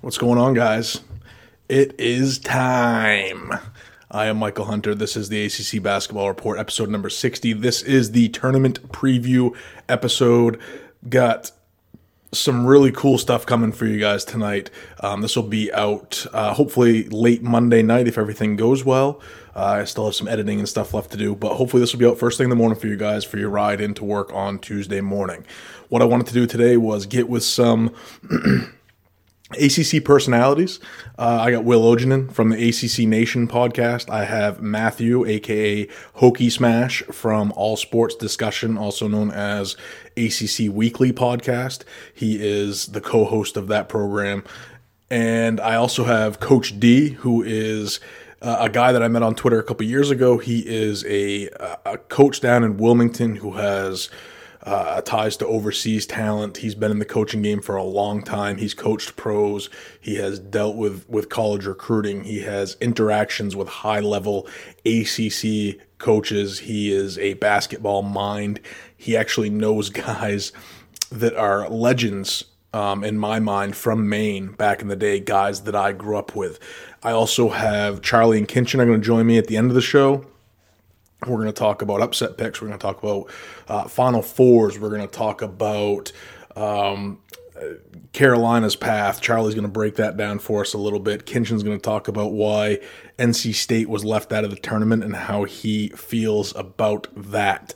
What's going on, guys? It is time. I am Michael Hunter. This is the ACC Basketball Report, episode number 60. This is the tournament preview episode. Got some really cool stuff coming for you guys tonight. Um, this will be out uh, hopefully late Monday night if everything goes well. Uh, I still have some editing and stuff left to do, but hopefully this will be out first thing in the morning for you guys for your ride into work on Tuesday morning. What I wanted to do today was get with some. ACC personalities. Uh, I got Will Ojanen from the ACC Nation podcast. I have Matthew, aka Hokie Smash, from All Sports Discussion, also known as ACC Weekly podcast. He is the co host of that program. And I also have Coach D, who is uh, a guy that I met on Twitter a couple years ago. He is a, a coach down in Wilmington who has uh, ties to overseas talent. He's been in the coaching game for a long time. He's coached pros. He has dealt with with college recruiting. He has interactions with high level ACC coaches. He is a basketball mind. He actually knows guys that are legends um, in my mind from Maine back in the day, guys that I grew up with. I also have Charlie and Kinchen are going to join me at the end of the show. We're going to talk about upset picks. We're going to talk about uh, Final Fours. We're going to talk about um, Carolina's path. Charlie's going to break that down for us a little bit. Kinchen's going to talk about why NC State was left out of the tournament and how he feels about that.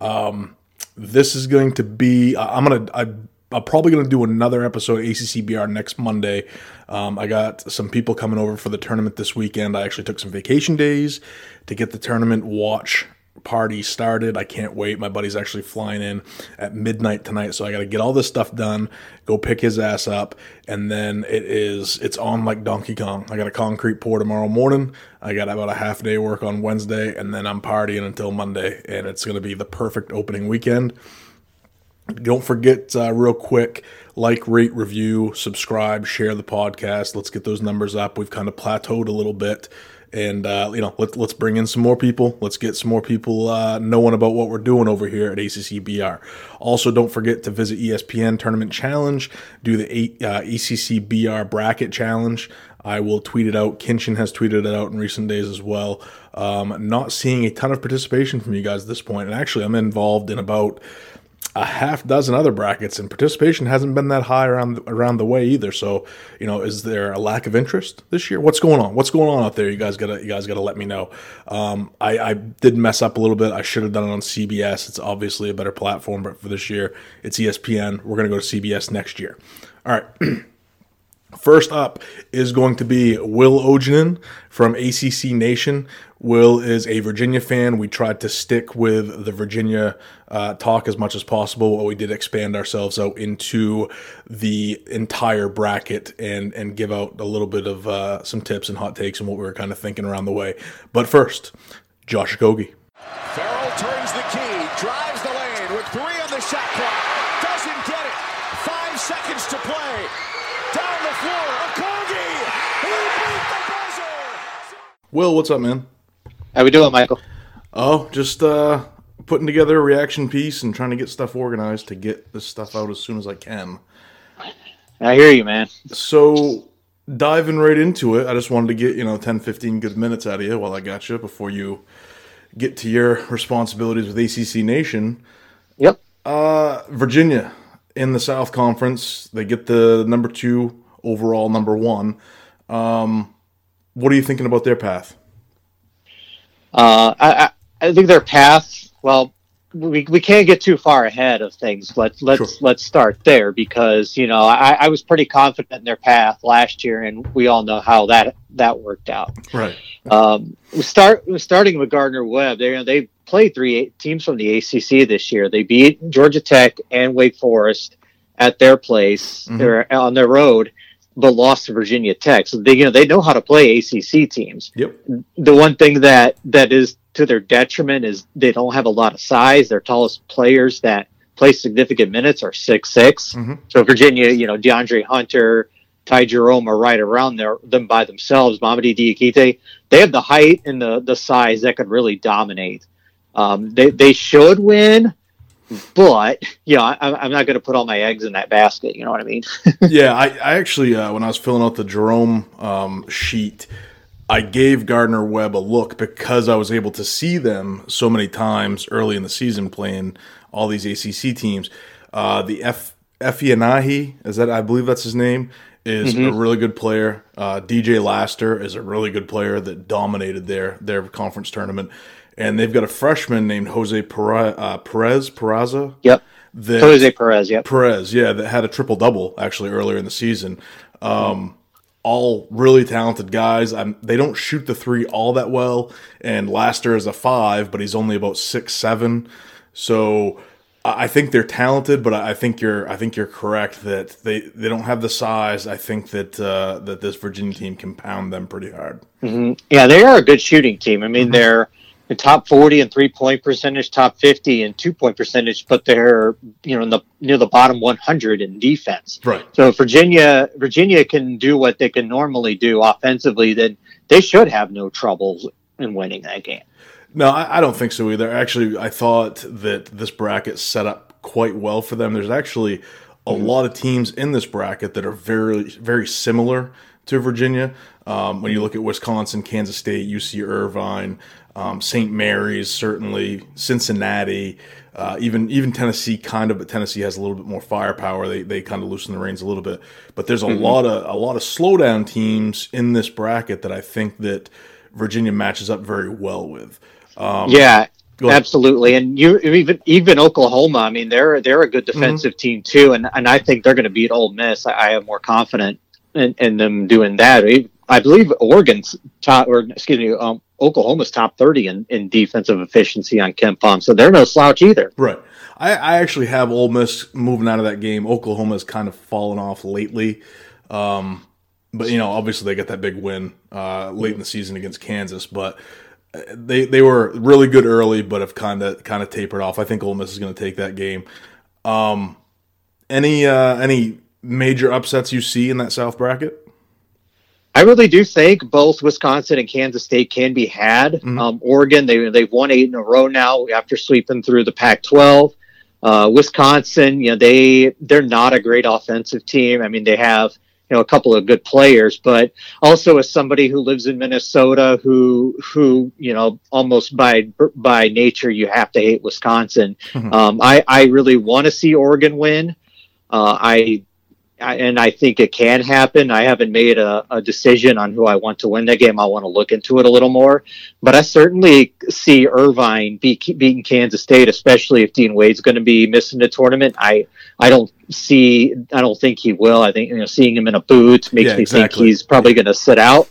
Um, this is going to be. I'm going to. I, I'm probably going to do another episode of ACCBR next Monday. Um, I got some people coming over for the tournament this weekend. I actually took some vacation days to get the tournament watch party started. I can't wait. My buddy's actually flying in at midnight tonight, so I got to get all this stuff done, go pick his ass up, and then it is it's on like Donkey Kong. I got a concrete pour tomorrow morning. I got about a half day work on Wednesday, and then I'm partying until Monday, and it's going to be the perfect opening weekend. Don't forget, uh, real quick, like, rate, review, subscribe, share the podcast. Let's get those numbers up. We've kind of plateaued a little bit and uh, you know let's let's bring in some more people. Let's get some more people uh, knowing about what we're doing over here at ACCBR. Also, don't forget to visit ESPN Tournament Challenge. Do the uh, ACCBR Bracket Challenge. I will tweet it out. Kinchen has tweeted it out in recent days as well. Um, not seeing a ton of participation from you guys at this point, and actually, I'm involved in about a half dozen other brackets, and participation hasn't been that high around around the way either. So, you know, is there a lack of interest this year? What's going on? What's going on out there? You guys gotta you guys gotta let me know. Um, I, I did mess up a little bit. I should have done it on CBS. It's obviously a better platform, but for this year, it's ESPN. We're gonna go to CBS next year. All right. First up is going to be Will Ojanen from ACC Nation. Will is a Virginia fan. We tried to stick with the Virginia uh, talk as much as possible, but we did expand ourselves out into the entire bracket and and give out a little bit of uh, some tips and hot takes and what we were kind of thinking around the way. But first, Josh Okogie. Farrell turns the key, drives the lane with three on the shot clock. Doesn't get it. Five seconds to play. Down the floor, Okogie. He beat the buzzer. Will, what's up, man? How we doing, Michael? Oh, just uh, putting together a reaction piece and trying to get stuff organized to get this stuff out as soon as I can. I hear you, man. So, diving right into it, I just wanted to get, you know, 10, 15 good minutes out of you while I got you before you get to your responsibilities with ACC Nation. Yep. Uh, Virginia in the South Conference, they get the number two overall, number one. Um, what are you thinking about their path? Uh, I, I think their path. Well, we, we can't get too far ahead of things. Let's let's Sure. let's start there because you know I, I was pretty confident in their path last year, and we all know how that that worked out. Right. Um, we start starting with Gardner Webb. They they played three teams from the ACC this year. They beat Georgia Tech and Wake Forest at their place Mhm. or on their road, but lost to Virginia Tech. So they you know they know how to play ACC teams. Yep. The one thing that that is to their detriment is they don't have a lot of size. Their tallest players that play significant minutes are six six. Mhm. So Virginia, you know, DeAndre Hunter, Ty Jerome are right around there them by themselves. Mamadi Diakite, they have the height and the the size that could really dominate. Um, they they should win, but you know, I, I'm not going to put all my eggs in that basket. You know what I mean? yeah, I, I actually uh, when I was filling out the Jerome um, sheet, I gave Gardner Webb a look because I was able to see them so many times early in the season playing all these ACC teams. Uh, the F Efianayi, is that I believe that's his name, is mm-hmm. a really good player. Uh, DJ Laster is a really good player that dominated their their conference tournament and they've got a freshman named Jose Perez, uh, Perez Peraza. Yep. That, Jose Perez. Yep. Perez. Yeah, that had a triple double actually earlier in the season. Um, all really talented guys. I'm, they don't shoot the three all that well, and Laster is a five, but he's only about six seven. So I think they're talented, but I think you're I think you're correct that they, they don't have the size. I think that uh, that this Virginia team can pound them pretty hard. Mm-hmm. Yeah, they are a good shooting team. I mean, mm-hmm. they're the top 40 and three point percentage, top 50 and two point percentage, but they're you know in the near the bottom 100 in defense. Right. So Virginia Virginia can do what they can normally do offensively. Then they should have no troubles in winning that game. No, I, I don't think so either. Actually, I thought that this bracket set up quite well for them. There's actually a mm-hmm. lot of teams in this bracket that are very very similar to Virginia. Um, when you look at Wisconsin, Kansas State, UC Irvine, um, St. Mary's, certainly Cincinnati, uh, even even Tennessee, kind of, but Tennessee has a little bit more firepower. They they kind of loosen the reins a little bit. But there's a mm-hmm. lot of a lot of slowdown teams in this bracket that I think that Virginia matches up very well with. Um, yeah, absolutely. And you even even Oklahoma. I mean, they're they're a good mm-hmm. defensive mm-hmm. team too, and and I think they're going to beat Ole Miss. I, I am more confident in, in them doing that. I believe Oregon's top, or excuse me, um, Oklahoma's top 30 in, in defensive efficiency on KenPom, so they're no slouch either. Right. I, I actually have Ole Miss moving out of that game. Oklahoma's kind of fallen off lately. Um, but, you know, obviously they got that big win uh, late in the season against Kansas, but uh, they they were really good early, but have kind of kind of tapered off. I think Ole Miss is going to take that game. Um, any uh, any major upsets you see in that South bracket? I really do think both Wisconsin and Kansas State can be had. Mm-hmm. Um, Oregon, they they've won eight in a row now after sweeping through the Pac-12. Uh, Wisconsin, you know, they they're not a great offensive team. I mean, they have you know a couple of good players, but also as somebody who lives in Minnesota, who who you know almost by by nature you have to hate Wisconsin. Mm-hmm. Um, I I really want to see Oregon win. Uh, I and I think it can happen. I haven't made a, a, decision on who I want to win that game. I want to look into it a little more. But I certainly see Irvine be, beating Kansas State, especially if Dean Wade's going to be missing the tournament. I I don't see. I don't think he will. I think you know seeing him in a boot makes yeah, me exactly. think he's probably going to sit out.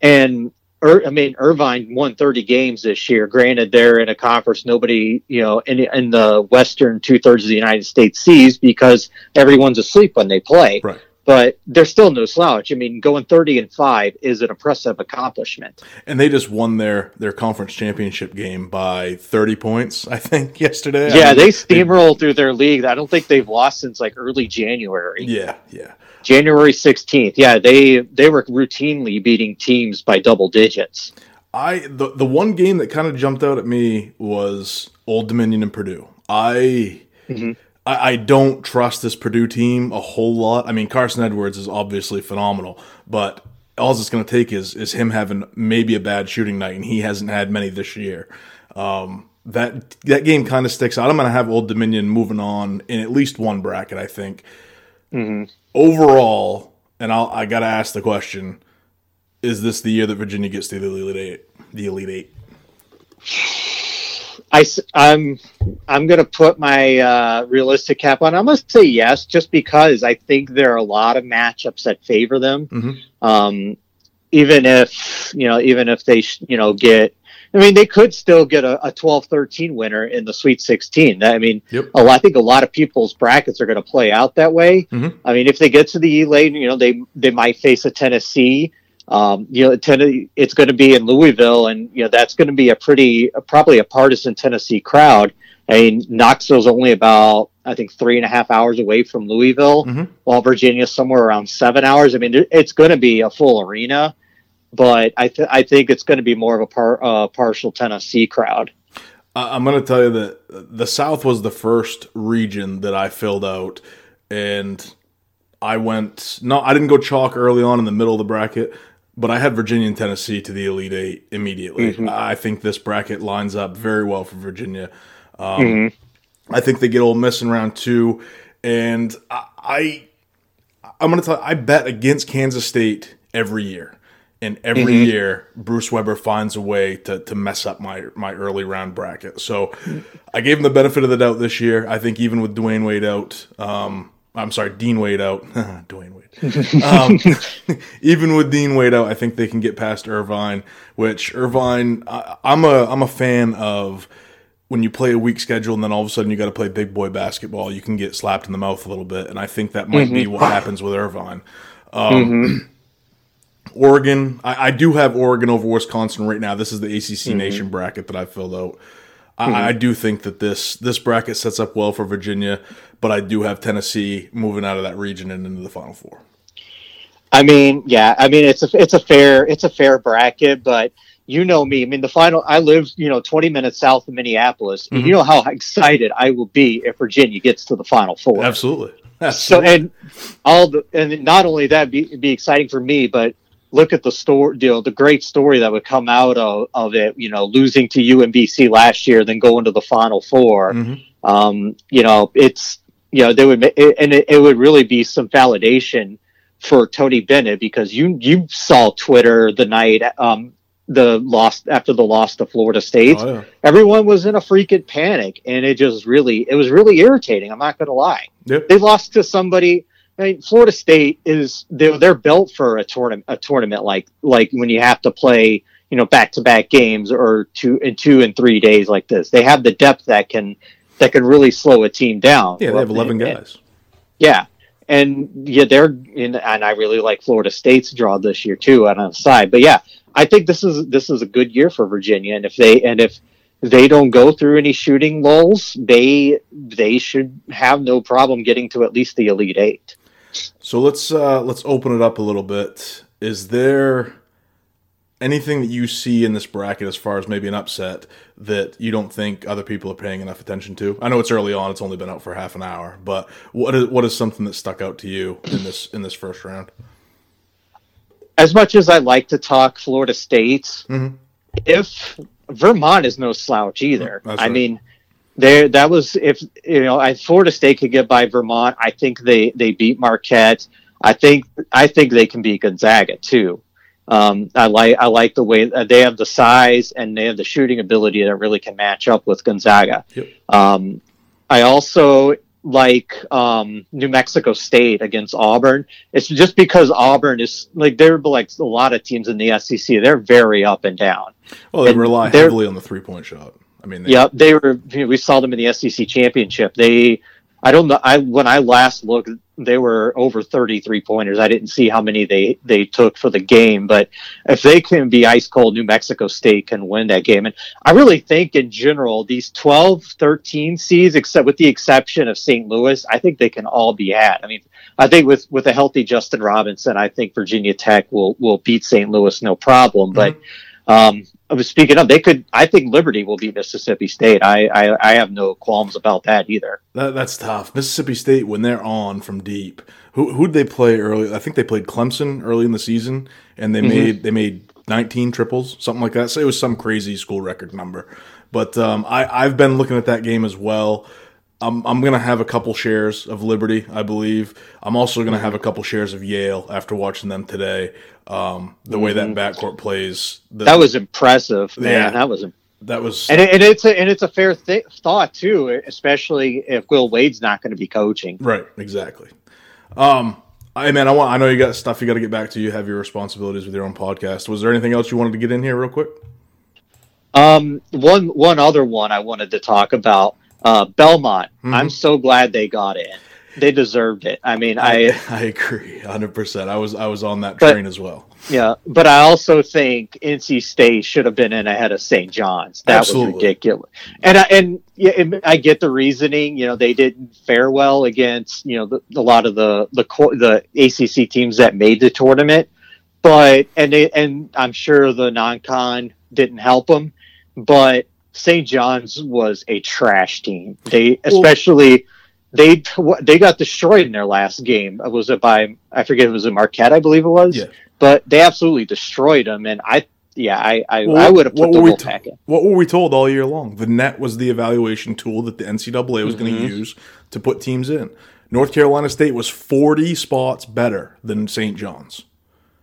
And Ir- I mean, Irvine won 30 games this year. Granted, they're in a conference nobody, you know, in, in the western two thirds of the United States sees because everyone's asleep when they play. Right. But they're still no slouch. I mean, going 30 and five is an impressive accomplishment. And they just won their their conference championship game by 30 points, I think, yesterday. Yeah, I mean, they steamrolled they, through their league. I don't think they've lost since like early January. Yeah, yeah. January 16th. Yeah, they they were routinely beating teams by double digits. I the the one game that kind of jumped out at me was Old Dominion and Purdue. I, mm-hmm. I I don't trust this Purdue team a whole lot. I mean, Carson Edwards is obviously phenomenal, but all it's going to take is is him having maybe a bad shooting night, and he hasn't had many this year. Um, that that game kind of sticks out. I'm going to have Old Dominion moving on in at least one bracket, I think. Mm-hmm overall, and I'll, I got to ask the question: Is this the year that Virginia gets to the Elite Eight? The Elite Eight. I, I'm I'm going to put my uh, realistic cap on. I'm going to say yes, just because I think there are a lot of matchups that favor them. Mm-hmm. Um, even if you know, even if they you know get I mean, they could still get a, a 12-13 winner in the Sweet 16. I mean, yep. a lot, I think a lot of people's brackets are going to play out that way. Mm-hmm. I mean, if they get to the Elite, you know, they they might face a Tennessee. Um, you know, ten, it's going to be in Louisville, and you know that's going to be a pretty, probably a partisan Tennessee crowd. I mean, Knoxville's only about, I think, three and a half hours away from Louisville, mm-hmm. while Virginia's somewhere around seven hours. I mean, it's going to be a full arena but I th- I think it's going to be more of a par- uh, partial Tennessee crowd. I'm going to tell you that the South was the first region that I filled out, and I went. No, I didn't go chalk early on in the middle of the bracket, but I had Virginia and Tennessee to the Elite Eight immediately. Mm-hmm. I think this bracket lines up very well for Virginia. Um, mm-hmm. I think they get Ole Miss in round two, and I, I I'm going to tell. You, I bet against Kansas State every year. And every mm-hmm. year, Bruce Weber finds a way to, to mess up my my early round bracket. So I gave him the benefit of the doubt this year. I think even with Dwyane Wade out, um, I'm sorry, Dean Wade out, Dwyane Wade. Um, even with Dean Wade out, I think they can get past Irvine. Which Irvine, I, I'm a I'm a fan of when you play a weak schedule and then all of a sudden you got to play big boy basketball, you can get slapped in the mouth a little bit, and I think that might mm-hmm. be what happens with Irvine. Um, mm-hmm. Oregon, I, I, do have Oregon over Wisconsin right now. This is the ACC mm-hmm. Nation bracket that I filled out. I, mm-hmm. I, do think that this this bracket sets up well for Virginia, but I do have Tennessee moving out of that region and into the Final Four. I mean, yeah, I mean it's a it's a fair it's a fair bracket, but you know me. I mean, the final. I live, you know, 20 minutes south of Minneapolis. Mm-hmm. You know how excited I will be if Virginia gets to the Final Four. Absolutely. Absolutely. So, and all the, and not only that, be be exciting for me, but look at the story, you know, the great story that would come out of, of it, you know, losing to UMBC last year, then going to the Final 4 mm-hmm. um, you know, it's, you know, they would, it, and it, it, would really be some validation for Tony Bennett because you, you saw Twitter the night, um, the lost after the loss to Florida State, oh, yeah. everyone was in a freaking panic, and it just really, it was really irritating. I'm not going to lie. Yep. They lost to somebody I mean, Florida State is they're, they're built for a tournament a tournament like like when you have to play you know back to back games or two in two and three days like this. They have the depth that can that can really slow a team down. Yeah, they have eleven and, guys. yeah, and yeah, they're in, and I really like Florida State's draw this year too on the side. But yeah, I think this is this is a good year for Virginia, and if they and if they don't go through any shooting lulls, they they should have no problem getting to at least the Elite Eight. So let's uh, let's open it up a little bit. Is there anything that you see in this bracket as far as maybe an upset that you don't think other people are paying enough attention to? I know it's early on; it's only been out for half an hour, but what is what is something that stuck out to you in this in this first round? As much as I like to talk Florida State, mm-hmm. if Vermont is no slouch either. Right. I mean, there that was if you know I Florida State could get by Vermont. I think they they beat Marquette. I think I think they can beat Gonzaga too. Um, I like I like the way uh, they have the size and they have the shooting ability that really can match up with Gonzaga. Yep. Um, I also like um, New Mexico State against Auburn. It's just because Auburn is like they're like a lot of teams in the SEC. They're very up and down. Well, they and rely heavily on the three point shot. I mean, they, yeah, they were. You know, we saw them in the SEC championship. They, I don't know. I when I last looked, they were over thirty three pointers. I didn't see how many they they took for the game, but if they can be ice cold, New Mexico State can win that game. And I really think, in general, these 12, 13 seeds, except with the exception of St. Louis, I think they can all be had. I mean, I think with with a healthy Justin Robinson, I think Virginia Tech will will beat St. Louis no problem. But mm-hmm. Um, I was speaking of, they could. I think Liberty will beat Mississippi State. I, I, I have no qualms about that either. That, that's tough. Mississippi State when they're on from deep. Who who'd they play early? I think they played Clemson early in the season, and they mm-hmm. made they made 19 triples, something like that. So it was some crazy school record number. But um, I I've been looking at that game as well. I'm I'm gonna have a couple shares of Liberty, I believe. I'm also gonna have a couple shares of Yale after watching them today. Um, the mm-hmm. way that mm-hmm. backcourt plays, the, that was impressive, man. Yeah, that was that was, and, it, and it's a and it's a fair th- thought too, especially if Will Wade's not going to be coaching. Right, exactly. Um, I man, I want. I know you got stuff you got to get back to. You have your responsibilities with your own podcast. Was there anything else you wanted to get in here, real quick? Um, one one other one I wanted to talk about uh, Belmont, mm-hmm. I'm so glad they got in. They deserved it. I mean, I I, I agree 100. percent I was I was on that but, train as well. Yeah, but I also think NC State should have been in ahead of St. John's. That Absolutely. was ridiculous. And I, and yeah, I get the reasoning. You know, they didn't fare well against you know the, a lot of the the the ACC teams that made the tournament. But and they, and I'm sure the non-con didn't help them. But St. John's was a trash team. They especially they they got destroyed in their last game. Was it by I forget it was a Marquette, I believe it was. Yeah. But they absolutely destroyed them, and I yeah I I, Well, I would have what put the were we Wolfpack in. What were we told all year long? The net was the evaluation tool that the NCAA was going to Mm-hmm. use to put teams in. North Carolina State was 40 spots better than St. John's.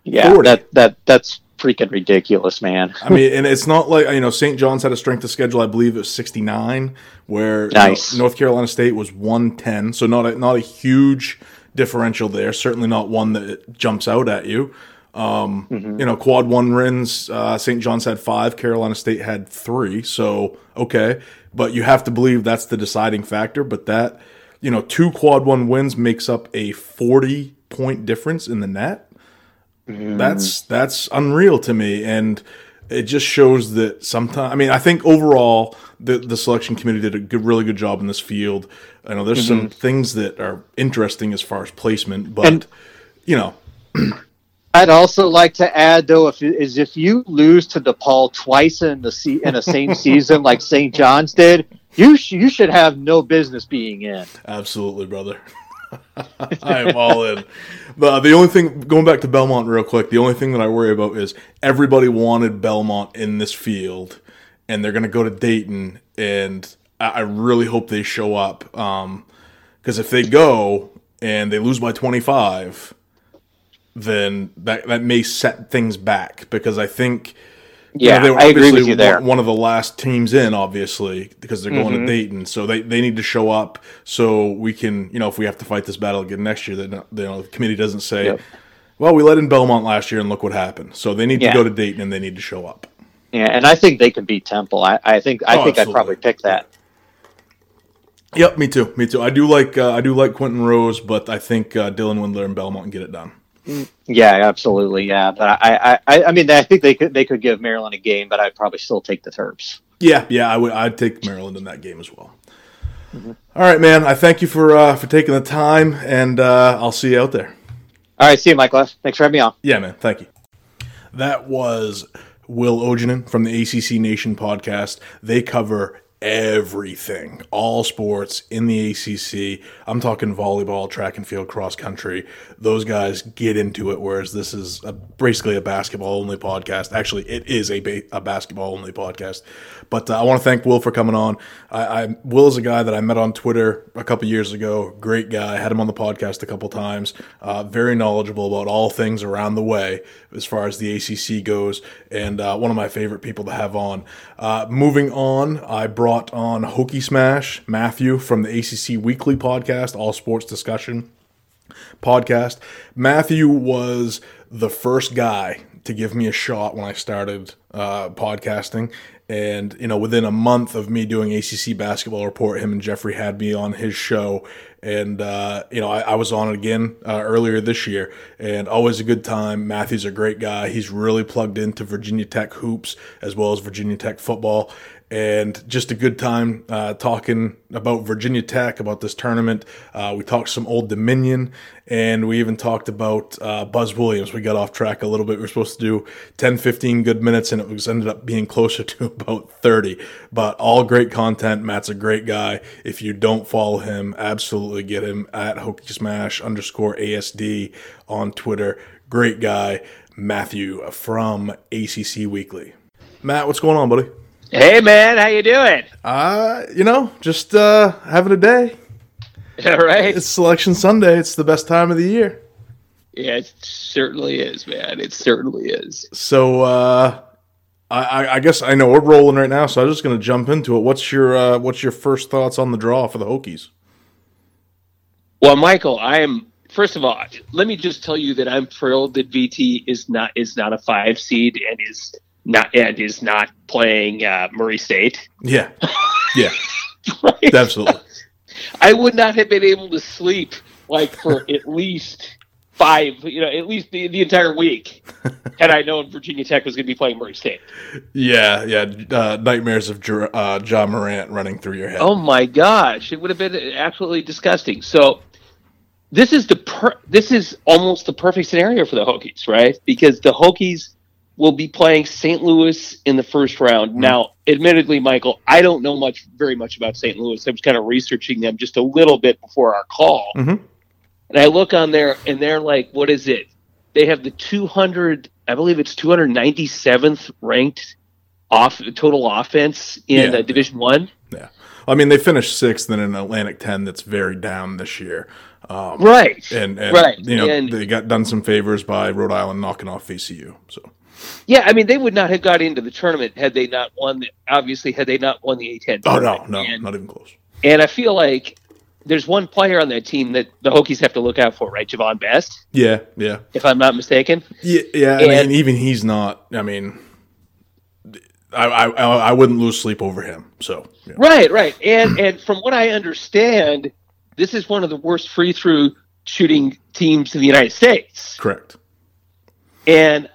Yeah, 40. that that that's freaking ridiculous, man. I mean, and it's not like you know St. John's had a strength of schedule. I believe it was 69, where you know, Nice. North Carolina State was 110. So not a, not a huge differential there. Certainly not one that jumps out at you. Um, You know, quad one wins. Uh, St. John's had five. Carolina State had three. So okay, but you have to believe that's the deciding factor. But that you know, two quad one wins makes up a 40 point difference in the net that's mm-hmm. that's unreal to me and it just shows that sometimes i mean i think overall the the selection committee did a good really good job in this field i know there's some mm-hmm. things that are interesting as far as placement but And- you know I'd also like to add though, if is if you lose to DePaul twice in the se- in a same season like St. John's did, you sh- you should have no business being in. absolutely brother i am all in. The, the only thing going back to belmont real quick the only thing that i worry about is everybody wanted belmont in this field and they're going to go to dayton and I, I really hope they show up um because if they go and they lose by 25 then that that may set things back because i think you know, Yeah, they were I agree with you there. One, of the last teams in, obviously, because they're going Mm-hmm. to Dayton. So they, they need to show up so we can, you know, if we have to fight this battle again next year, that you know, the committee doesn't say, Yep. well, we let in Belmont last year and look what happened. So they need Yeah. to go to Dayton and they need to show up. Yeah, and I think they can beat Temple. I, I think I Oh, think I'd probably pick that. Yep, me too. Me too. I do like uh, I do like Quinton Rose, but I think uh, Dylan Windler and Belmont can get it done. Yeah, absolutely. Yeah, but I, I, I, mean, I think they could they could give Maryland a game, but I'd probably still take the Terps. Yeah, yeah, I would. I'd take Maryland in that game as well. All right, man. I thank you for uh, for taking the time, and uh, I'll see you out there. All right, see you, Leff. Thanks for having me on. Yeah, man. Thank you. That was Will Ojanen from the ACC Nation podcast. They cover everything, all sports in the ACC. I'm talking volleyball, track and field, cross country. Those guys get into it, whereas this is a, basically a basketball only podcast. Actually, it is a, ba- a basketball only podcast. But uh, I want to thank Will for coming on. I, I Will is a guy that I met on Twitter a couple years ago. Great guy. Had him on the podcast a couple times. Uh, very knowledgeable about all things around the way as far as the ACC goes, and uh, one of my favorite people to have on. Uh, moving on, I brought on Hokie Smash Matthew from the ACC Weekly podcast, All Sports Discussion podcast. Matthew was the first guy to give me a shot when I started uh, podcasting. And, you know, within a month of me doing ACC basketball report, him and Jeffrey had me on his show. And, uh, you know, I, I was on it again uh, earlier this year and always a good time. Matthew's a great guy. He's really plugged into Virginia Tech hoops as well as Virginia Tech football and just a good time uh, talking about Virginia Tech, about this tournament. Uh, we talked some Old Dominion, and we even talked about uh, Buzz Williams. We got off track a little bit. We were supposed to do 10, 15 good minutes, and it was ended up being closer to about 30. But all great content. Matt's a great guy. If you don't follow him, absolutely get him at Hokie Smash underscore ASD on Twitter. Great guy, Matthew from ACC Weekly. Matt, what's going on, buddy? Hey man, how you doing? Uh, you know, just uh having a day. All right. It's selection Sunday. It's the best time of the year. Yeah, it certainly is, man. It certainly is. So uh I, I I guess I know we're rolling right now, so I'm just gonna jump into it. What's your uh what's your first thoughts on the draw for the Hokies? Well, Michael, I am first of all, let me just tell you that I'm thrilled that VT is not is not a five seed and is not and is not playing uh, Murray State. Yeah. Yeah, Right? absolutely. I would not have been able to sleep like for at least five, you know, at least the, the entire week had I known Virginia Tech was going to be playing Murray State. Yeah, yeah. Uh, nightmares of Jer- uh, John Morant running through your head. Oh my gosh, it would have been absolutely disgusting. So this is the per- this is almost the perfect scenario for the Hokies, right? Because the Hokies will be playing St. Louis in the first round. Mm-hmm. Now, admittedly, Michael, I don't know much, very much about St. Louis. I was kind of researching them just a little bit before our call, Mhm. and I look on there, and they're like, "What is it?" They have the 200, I believe it's 297th ranked off total offense in Yeah. uh, Division One. Yeah. I mean, they finished sixth in an Atlantic 10 that's very down this year. Um, Right. And, and Right. you know, And- they got done some favors by Rhode Island knocking off VCU. So, Yeah, I mean, they would not have got into the tournament had they not won. The, obviously, had they not won the A10. oh, no, no, And, not even close. and I feel like there's one player on that team that the Hokies have to look out for, right? Javon Bess, Yeah, yeah. if I'm not mistaken. Yeah, yeah. And, And- even he's not, I mean, I, I, I wouldn't lose sleep over him. So, yeah. Right, right. And and from what I understand, this is one of the worst free throw shooting teams in the United States. correct. And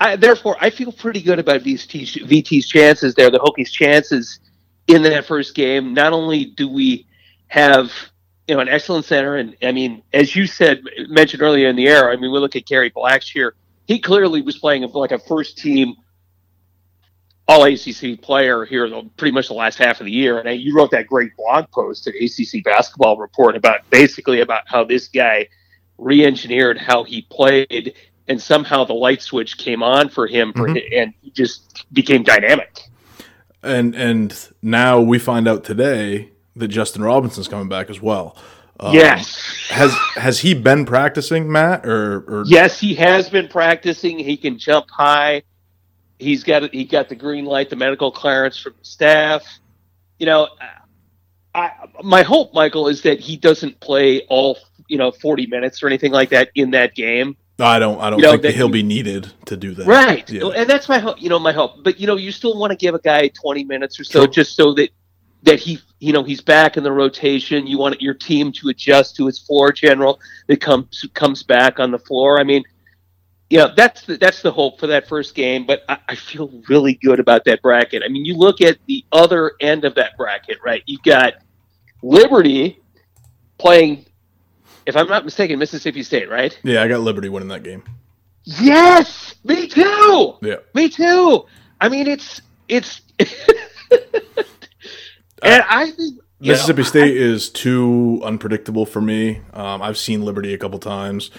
I, therefore, I feel pretty good about VT's, VT's chances there, the Hokies' chances in that first game. Not only do we have you know an excellent center, and I mean, as you said, mentioned earlier in the air, I mean, we look at Kerry Blackshear. He clearly was playing like a first team all ACC player here, pretty much the last half of the year. And you wrote that great blog post at ACC Basketball Report about basically about how this guy re-engineered how he played, and somehow the light switch came on for him, for Mhm. hi- and he just became dynamic. And and now we find out today that Justin Robinson's coming back as well. Um, yes, Has has he been practicing, Matt? Or, or yes, he has been practicing. He can jump high. He's got he got the green light, the medical clearance from the staff. You know, I my hope, Michael, is that he doesn't play all you know forty minutes or anything like that in that game. I don't I don't You know, think that he'll you- be needed to do that. Right. Yeah. And that's my hope, you know, my hope. But you know, you still want to give a guy 20 minutes or so Sure. just so that that he, you know, he's back in the rotation. You want your team to adjust to his floor general that comes comes back on the floor. I mean, you know, that's the, that's the hope for that first game, but I, I feel really good about that bracket. I mean, you look at the other end of that bracket, right? You've got Liberty playing if I'm not mistaken, Mississippi State, right? Yeah, I got Liberty winning that game. Yes, me too. Yeah. Me too. I mean, it's it's, and I think Mississippi know, State is too unpredictable for me. Um, I've seen Liberty a couple times.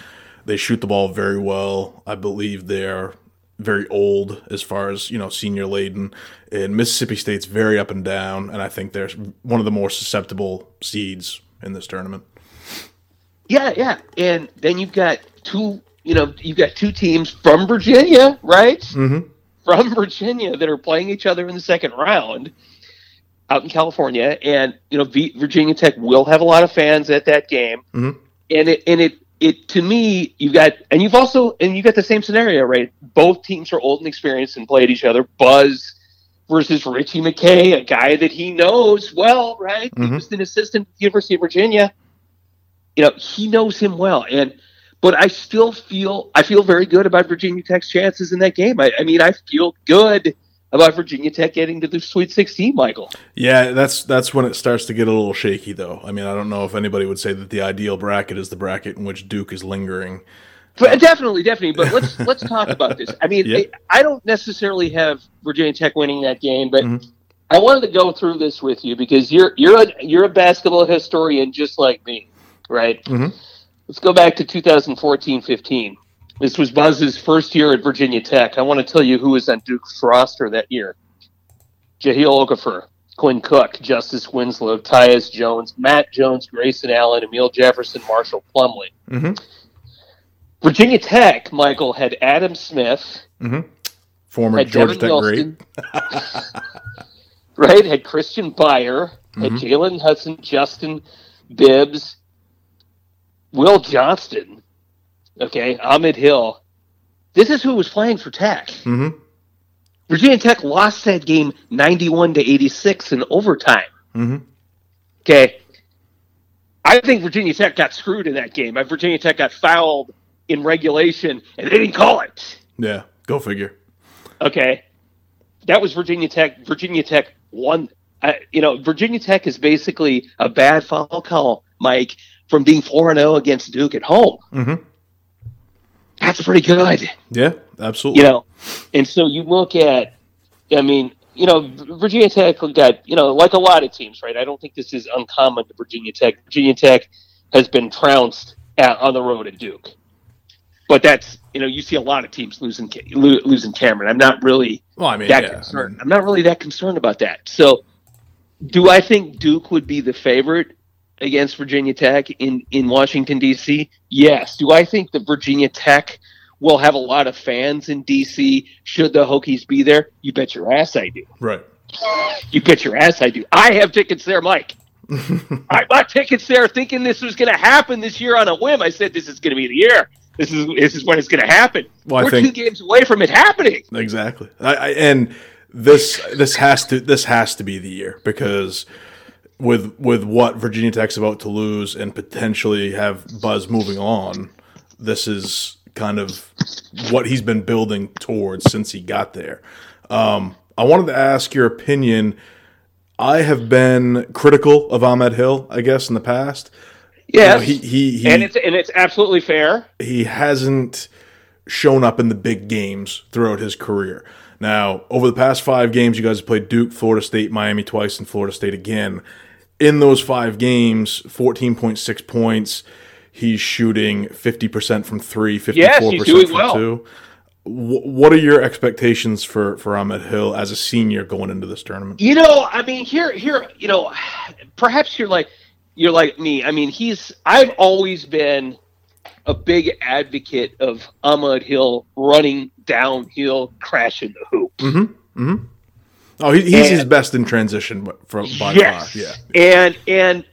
They shoot the ball very well. I believe they're very old as far as you know senior laden, and Mississippi State's very up and down. And I think they're one of the more susceptible seeds in this tournament. Yeah, yeah. And then you've got two. You know, you've got two teams from Virginia, right? Mm-hmm. From Virginia that are playing each other in the second round out in California, and you know, v- Virginia Tech will have a lot of fans at that game. Mhm. And it and it it to me, you've got and you've also and you've got the same scenario, right? Both teams are old and experienced and played each other. Buzz versus Ritchie McKay, a guy that he knows well, right? He Mhm. was an assistant at the University of Virginia. You know, he knows him well, and but I still feel I feel very good about Virginia Tech's chances in that game. I, I mean, I feel good about Virginia Tech getting to the Sweet 16, Michael. Yeah, that's that's when it starts to get a little shaky, though. I mean, I don't know if anybody would say that the ideal bracket is the bracket in which Duke is lingering. But definitely, definitely. But let's let's talk about this. I mean, Yeah. I, I don't necessarily have Virginia Tech winning that game, but Mhm. I wanted to go through this with you because you're you're a you're a basketball historian just like me, right? Mhm. Let's go back to 2014-15. This was Buzz's first year at Virginia Tech. I want to tell you who was on Duke's roster that year. Jahlil Okafor, Quinn Cook, Justice Winslow, Tyus Jones, Matt Jones, Grayson Allen, Amile Jefferson, Marshall Plumlee. Mm-hmm. Virginia Tech, Michael, had Adam Smith, Mm-hmm. Former had Georgia Tech great. Right? Had Christian Beyer, had Mhm. Jalen Hudson, Justin Bibbs, Will Johnston, okay, Ahmed Hill. This is who was playing for Tech. Mm-hmm. Virginia Tech lost that game 91 to 86 in overtime. Mm-hmm. Okay. I think Virginia Tech got screwed in that game. Virginia Tech got fouled in regulation and they didn't call it. Yeah, go figure. Okay, that was Virginia Tech. Virginia Tech won. Uh, you know, Virginia Tech is basically a bad foul call, Mike, from being four and zero against Duke at home. Mm-hmm. That's pretty good. Yeah, absolutely. You know, and so you look at, I mean, you know, Virginia Tech got, you know, like a lot of teams, right? I don't think this is uncommon to Virginia Tech. Virginia Tech has been trounced at, on the road at Duke, but that's, you know, you see a lot of teams losing losing Cameron. I'm not really well, I mean, that yeah, concerned. I mean, I'm not really that concerned about that. So, do I think Duke would be the favorite against Virginia Tech in in Washington D.C.? Yes. Do I think that Virginia Tech will have a lot of fans in D.C. should the Hokies be there? You bet your ass I do. right. You bet your ass I do. I have tickets there, Mike. I bought tickets there thinking this was going to happen this year on a whim. I said this is going to be the year. This is this is when it's going to happen. Well, We're think- two games away from it happening. Exactly. I, I, and this this has to this has to be the year because with with what Virginia Tech's about to lose and potentially have Buzz moving on, this is kind of what he's been building towards since he got there. Um, I wanted to ask your opinion. I have been critical of Ahmed Hill, I guess, in the past. You know, he he he, and it's and it's absolutely fair. he hasn't shown up in the big games throughout his career. Now, over the past five games, you guys have played Duke, Florida State, Miami twice, and Florida State again. In those five games, 14.6 points. He's shooting 50% from three, 54% Yes, he's doing from well. two. Wh- What are your expectations for, for Ahmed Hill as a senior going into this tournament? You know, I mean, here, here, you know, perhaps you're like, you're like me. I mean, he's. I've always been a big advocate of Ahmed Hill running downhill, crashing the hoop. Mm-hmm, mm-hmm. Oh, he, he's his best in transition for, by yes, far. Yeah. and and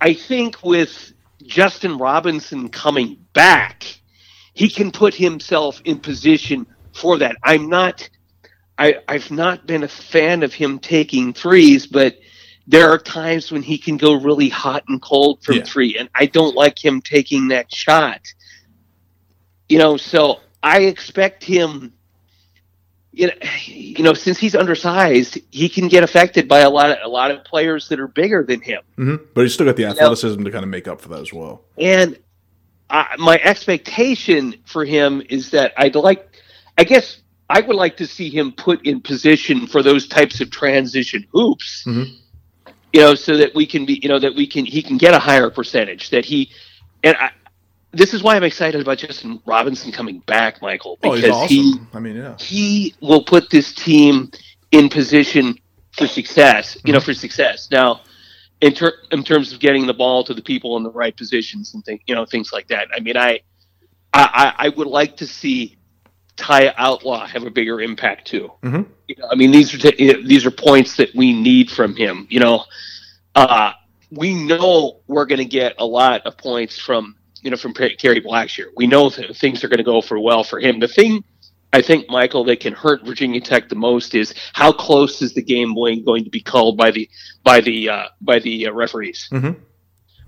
I think with Justin Robinson coming back, he can put himself in position for that. I'm not. I, I've not been a fan of him taking threes, but there are times when he can go really hot and cold from Yeah. three, and I don't like him taking that shot. You know, so I expect him. You know, you know, since he's undersized, he can get affected by a lot of a lot of players that are bigger than him. hmm But he's still got the athleticism to kind of make up for that as well. And I, my expectation for him is that I'd like, I guess I would like to see him put in position for those types of transition hoops. Mhm. You know, so that we can be, you know, that we can he can get a higher percentage. That he, and I, this is why I'm excited about Justin Robinson coming back, Michael, Oh, because he awesome. I mean, yeah. he will put this team in position for success. You know, for success. Now, in, ter- in terms of getting the ball to the people in the right positions and things, you know, things like that. I mean, I, I, I would like to see Ty Outlaw have a bigger impact too. Mhm. You know, I mean, these are t- these are points that we need from him. You know, uh, we know we're going to get a lot of points from you know from Kerry Blackshear. We know that things are going to go for well for him. The thing I think Michael that can hurt Virginia Tech the most is how close is the game going going to be called by the by the uh, by the uh, referees, Mhm.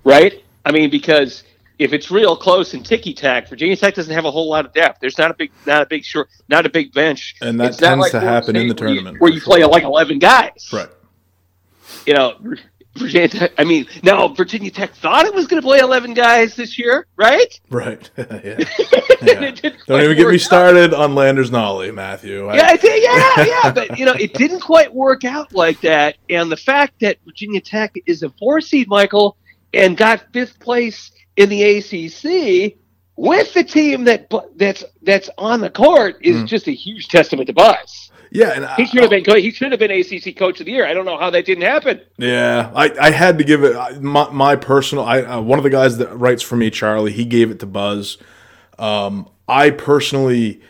right? I mean, because if it's real close and ticky tack, Virginia Tech doesn't have a whole lot of depth. There's not a big not a big short not a big bench, And that It's tends like to happen in the State where you- tournament, where you play like eleven guys, Right. you know, Virginia Tech. I mean, now Virginia Tech thought it was going to play eleven guys this year, right? Right. yeah. Yeah. Don't even get me out. started on Landers Nolley, Matthew. I- Yeah, did, yeah, yeah, but you know, it didn't quite work out like that. And the fact that Virginia Tech is a four seed, Michael, and got fifth place in the ACC with the team that that's that's on the court is Mm. just a huge testament to Buzz. Yeah, and He should have been he should have been ACC Coach of the Year. I don't know how that didn't happen. yeah, I, I had to give it my, my personal. I uh, one of the guys that writes for me, Charlie, he gave it to Buzz. Um, I personally,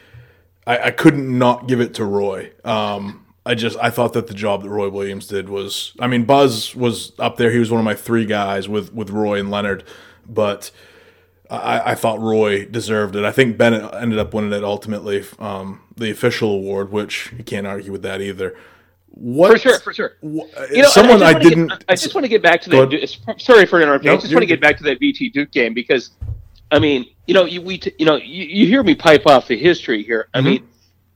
I, I couldn't not give it to Roy. Um, I just I thought that the job that Roy Williams did was. I mean, Buzz was up there. He was one of my three guys with with Roy and Leonard, but. I, I thought Roy deserved it. I think Bennett ended up winning it ultimately, um, the official award, which you can't argue with that either. What For sure, for sure. wh- You know, someone I, wanna didn't. Get, I just want to get back to that. Sorry for interrupting. No, I just want to get back to that VT Duke game because, I mean, you know, you we t- you know you, you hear me pipe off the history here. I Mhm. mean,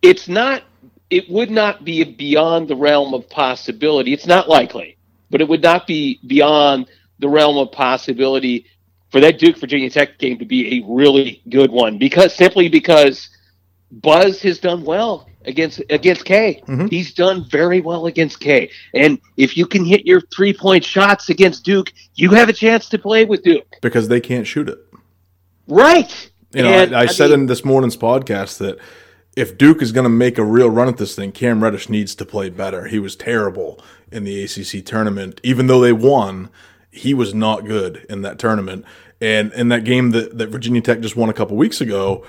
it's not. It would not be beyond the realm of possibility. It's not likely, but it would not be beyond the realm of possibility for that Duke Virginia Tech game to be a really good one because simply because Buzz has done well against against K. Mhm. He's done very well against K. And if you can hit your three point shots against Duke, you have a chance to play with Duke. because they can't shoot it. Right. You know, And, I, I, said mean, in this morning's podcast that if Duke is going to make a real run at this thing, Cam Reddish needs to play better. He was terrible in the ACC tournament, even though they won. He was not good in that tournament, and in that game that, that Virginia Tech just won a couple weeks ago,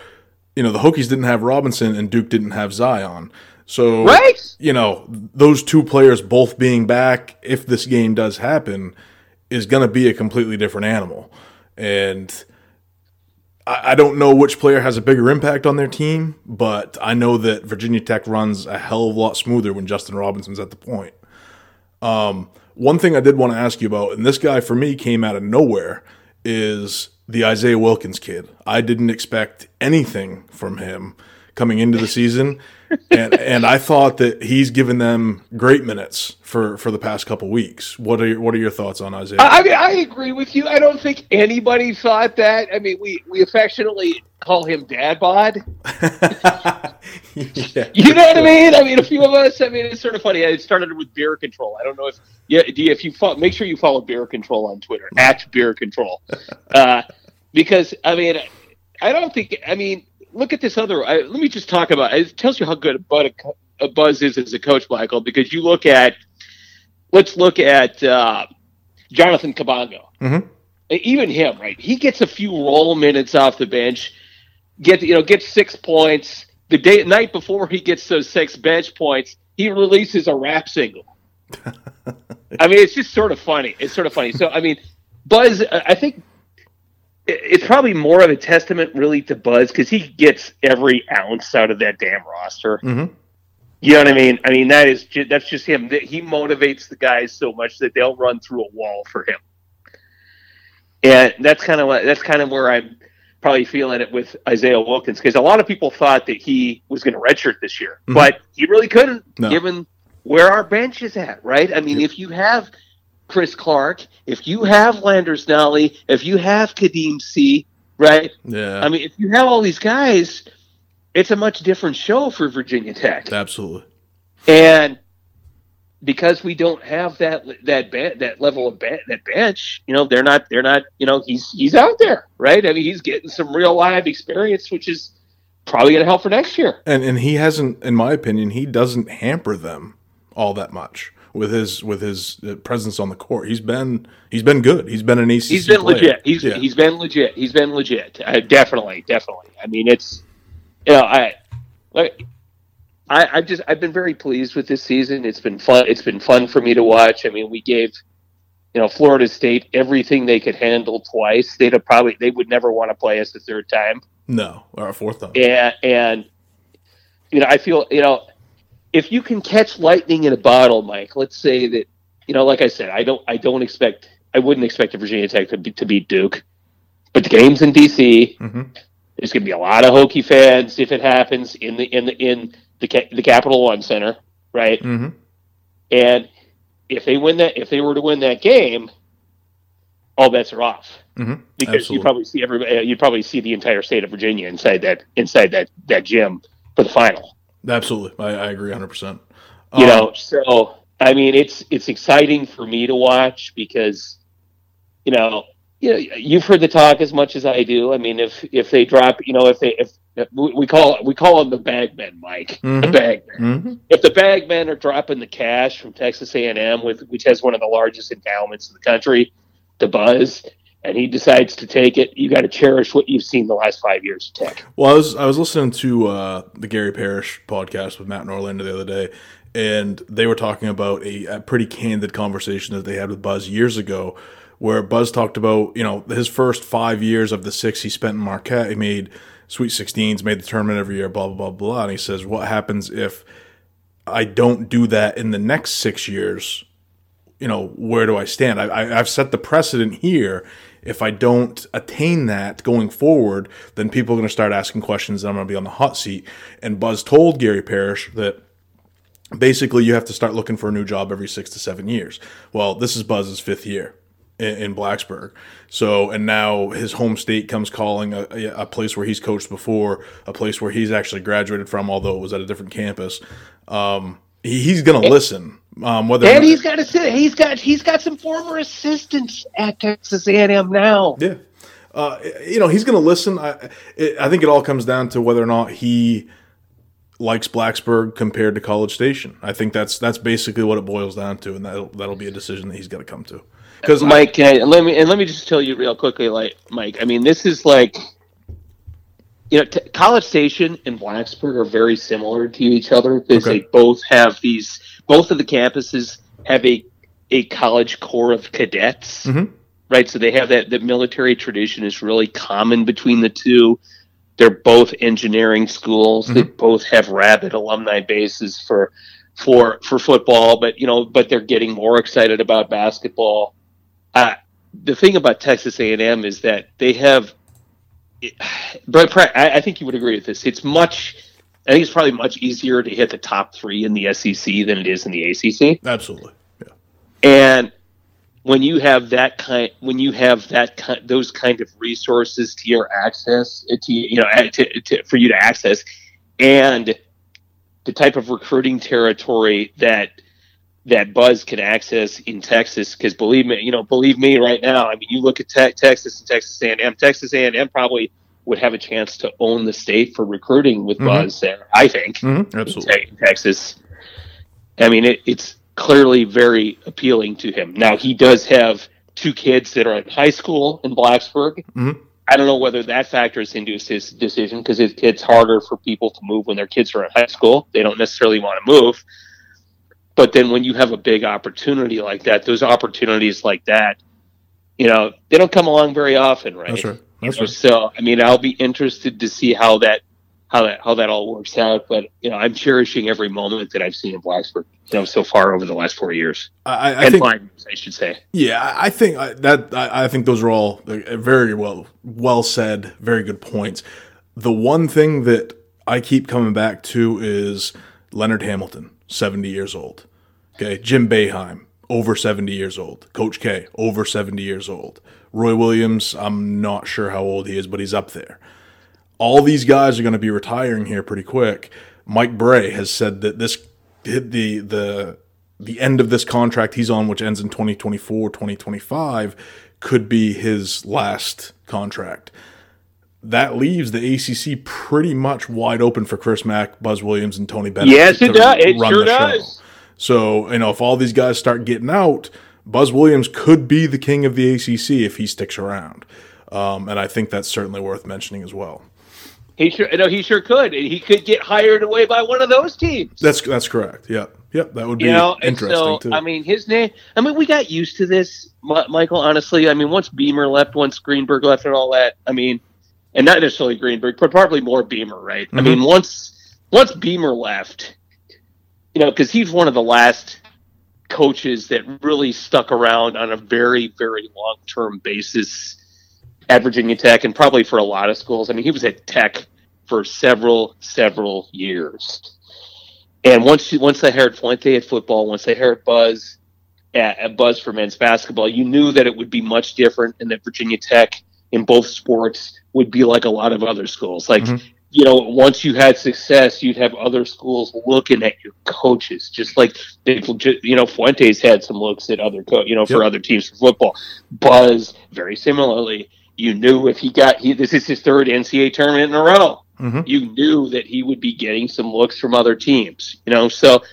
you know the Hokies didn't have Robinson and Duke didn't have Zion. So Right. you know those two players both being back, if this game does happen, is going to be a completely different animal, and. I I don't know which player has a bigger impact on their team, but I know that Virginia Tech runs a hell of a lot smoother when Justin Robinson's at the point. Um, one thing I did want to ask you about, and this guy for me came out of nowhere, is the Isaiah Wilkins kid. I didn't expect anything from him coming into the season, and and I thought that he's given them great minutes for for the past couple weeks. What are your, what are your thoughts on Isaiah? I I mean, I agree with you. I don't think anybody thought that. I mean, we, we affectionately call him Dad Bod. yeah. You know what I mean? I mean, a few of us. I mean, it's sort of funny. It started with beer control. I don't know if yeah. You, if you fo- make sure you follow beer control on Twitter at beer control, uh, because I mean, I don't think. I mean, look at this other. I, let me just talk about. It tells you how good a, Bud, a Buzz is as a coach, Michael. Because you look at. Let's look at uh, Jonathan Kabongo. Mhm. Even him, right? He gets a few roll minutes off the bench. Get you know, gets six points the day night before he gets those six bench points, he releases a rap single. I mean, it's just sort of funny. It's sort of funny. So, I mean, Buzz, I think it's probably more of a testament, really, to Buzz because he gets every ounce out of that damn roster. Mhm. You know what I mean? I mean, that is ju- that's just him. He motivates the guys so much that they'll run through a wall for him. And that's kind of what that's kind of where I'm probably feeling it with Isaiah Wilkins because a lot of people thought that he was going to redshirt this year, Mhm. but he really couldn't, No. given where our bench is at. Right? I mean, if you have Chris Clark, if you have Landers Nolley, if you have Khadim Sy, right? Yeah. I mean, if you have all these guys, it's a much different show for Virginia Tech. Absolutely. And because we don't have that that that level of that bench, you know, they're not they're not you know he's he's out there, right? I mean, he's getting some real live experience, which is probably going to help for next year. And and he hasn't, in my opinion, he doesn't hamper them all that much with his with his uh, presence on the court. He's been he's been good. He's been an ACC. He's been player. legit. He's Yeah. he's been legit. He's been legit. Uh, definitely, definitely. I mean, it's you know I like. I, I've just I've been very pleased with this season. It's been fun. It's been fun for me to watch. I mean, we gave, you know, Florida State everything they could handle twice. They'd have probably they would never want to play us the third time. no or a fourth time. And and you know, I feel you know, if you can catch lightning in a bottle, Mike. Let's say that you know, like I said, I don't I don't expect I wouldn't expect a Virginia Tech to, be, to beat Duke, but the game's in DC. hmm There's going to be a lot of Hokie fans if it happens in the in the in the the Capital One Center, right? hmm And if they win that, if they were to win that game, all bets are off hmm because Absolutely. you probably see everybody. You probably see the entire state of Virginia inside that inside that that gym for the final. Absolutely. I, I agree 100. percent You know, so I mean, it's it's exciting for me to watch because, you know, you know, you've heard the talk as much as I do. I mean, if if they drop, you know, if they if we we call we call them the bagmen, Mike, the Mhm. bagmen. hmm If the bagmen are dropping the cash from Texas A&M, with which has one of the largest endowments in the country, the Buzz, and he decides to take it, you got to cherish what you've seen the last five years of Tech. Well, I was I was listening to uh, the Gary Parrish podcast with Matt Norlander the other day, and they were talking about a, a pretty candid conversation that they had with Buzz years ago, where Buzz talked about you know his first five years of the six he spent in Marquette, he made Sweet 16s, made the tournament every year, blah blah blah blah, and he says, what happens if I don't do that in the next six years? You know, where do I stand? I, I, I've set the precedent here. If I don't attain that going forward, then people are going to start asking questions and I'm going to be on the hot seat. And Buzz told Gary Parrish that basically you have to start looking for a new job every six to seven years. Well, this is Buzz's fifth year. in, in Blacksburg. So, and now his home state comes calling a, a, place where he's coached before, a place where he's actually graduated from, although it was at a different campus. Um, he, he's going to listen. Um, whether and he's got a, he's got he's got some former assistants at Texas A&M now. Yeah, uh, you know he's going to listen. I it, I think it all comes down to whether or not he likes Blacksburg compared to College Station. I think that's that's basically what it boils down to, and that'll that'll be a decision that he's got to come to. Because Mike, I, let me and let me just tell you real quickly, like Mike. I mean, this is like, you know, t- College Station and Blacksburg are very similar to each other because okay. they both have these. Both of the campuses have a a college corps of cadets, mm-hmm. right? So they have that. The military tradition is really common between the two. They're both engineering schools. Mm-hmm. They both have rabid alumni bases for for for football, but you know, but they're getting more excited about basketball. Uh, the thing about Texas A&M is that they have, but I, I think you would agree with this. It's much. I think it's probably much easier to hit the top three in the SEC than it is in the ACC. Absolutely, yeah. And when you have that kind when you have that kind, those kind of resources to your access uh, to you know uh, to, to, for you to access and the type of recruiting territory that that Buzz can access in Texas because believe me you know believe me right now I mean you look at te- Texas and Texas A&M Texas A&M probably would have a chance to own the state for recruiting with mm-hmm. Buzz there I think mm-hmm. absolutely in Texas I mean it, it's clearly very appealing to him. Now he does have two kids that are in high school in Blacksburg. Mm-hmm. I don't know whether that factors into his decision because it's harder for people to move when their kids are in high school. They don't necessarily want to move. But then when you have a big opportunity like that, those opportunities like that, you know, they don't come along very often, right? Right. So, I mean, I'll be interested to see how that how that how that all works out. But you know, I'm cherishing every moment that I've seen in Blacksburg, you know, so far over the last four years. I, I and think, I should say. Yeah, I think that I, think those are all uh, very well well said, very good points. The one thing that I keep coming back to is Leonard Hamilton, 70 years old. Okay, Jim Boeheim, over 70 years old. Coach K, over 70 years old. Roy Williams, I'm not sure how old he is, but he's up there all these guys are going to be retiring here pretty quick. Mike Brey has said that this the the the end of this contract he's on, which ends in 2024, 2025, could be his last contract. That leaves the ACC pretty much wide open for Chris Mack, Buzz Williams, and Tony Bennett. Yes, it does. It sure does. Show. So you know, if all these guys start getting out, Buzz Williams could be the king of the ACC if he sticks around. Um, and I think that's certainly worth mentioning as well. He sure, no, he sure could. He could get hired away by one of those teams. That's that's correct. Yeah, yep. That would be you know, interesting so, too. I mean, his name. I mean, we got used to this, Michael. Honestly, I mean, once Beamer left, once Greenberg left, and all that. I mean, and not necessarily Greenberg, but probably more Beamer, right? Mm-hmm. I mean, once once Beamer left, you know, because he's one of the last coaches that really stuck around on a very, very long term basis at Virginia Tech and probably for a lot of schools. I mean, he was at Tech for several, several years. And once you, once they hired Fuente at football, once they hired Buzz at, at, Buzz for men's basketball, you knew that it would be much different, and that Virginia Tech in both sports would be like a lot of other schools. Like mm-hmm. You know, once you had success, you'd have other schools looking at your coaches, just like they, you know, Fuente's had some looks at other, co- you know, for yep. other teams for football. Buzz, very similarly you knew if he got he this is his third NCAA tournament in a row. Mm-hmm. You knew that he would be getting some looks from other teams. You know, so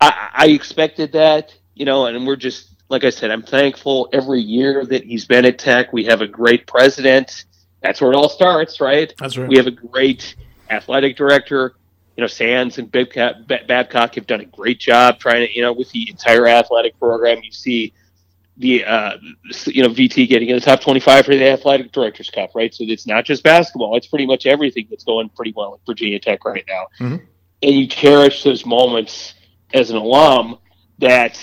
I, I expected that. You know, and we're just like I said, I'm thankful every year that he's been at Tech. We have a great president. That's where it all starts, right? That's right. We have a great athletic director. You know, Sands and Babcock have done a great job trying to, you know, with the entire athletic program. You see the uh, you know VT getting in the top 25 for the athletic directors cup, right? So it's not just basketball; it's pretty much everything that's going pretty well at Virginia Tech right now. Mm-hmm. And you cherish those moments as an alum that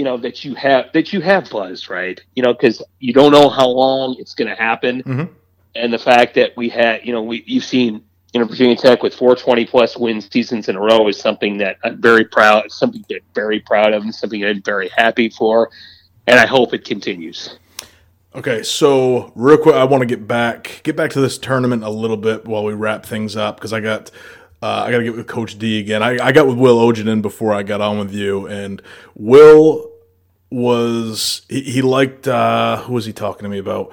you know that you have that you have buzz, right? You know, because you don't know how long it's going to happen, mm-hmm. and the fact that we had, you know, we you've seen you know, Virginia Tech with 420 plus win seasons in a row is something that I'm very proud, something that I'm very proud of, and something I'm very happy for and I hope it continues. Okay, so real quick, I want to get back get back to this tournament a little bit while we wrap things up because I got uh, I got to get with Coach D again. I, I got with Will Ojanen before I got on with you, and Will was he, he liked uh, who was he talking to me about?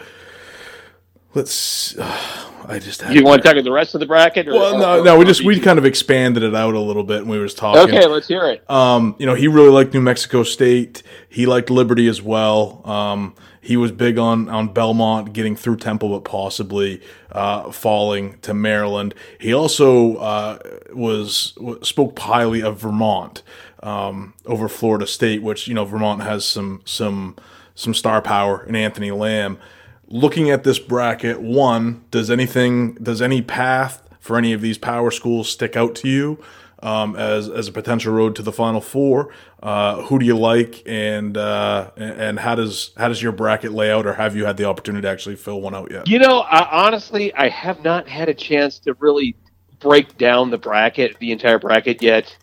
Let's. Uh, I just had. You want to talk about the rest of the bracket? Or, well, no, no. We just we kind of expanded it out a little bit, and we was talking. Okay, let's hear it. Um, you know, he really liked New Mexico State. He liked Liberty as well. Um, he was big on on Belmont getting through Temple, but possibly uh, falling to Maryland. He also uh, was spoke highly of Vermont um, over Florida State, which you know Vermont has some some some star power in Anthony Lamb looking at this bracket, one, does anything, does any path for any of these power schools stick out to you um, as as a potential road to the Final Four? Uh, who do you like, and uh, and how does how does your bracket lay out, or have you had the opportunity to actually fill one out yet? You know, I, honestly, I have not had a chance to really break down the bracket, the entire bracket yet.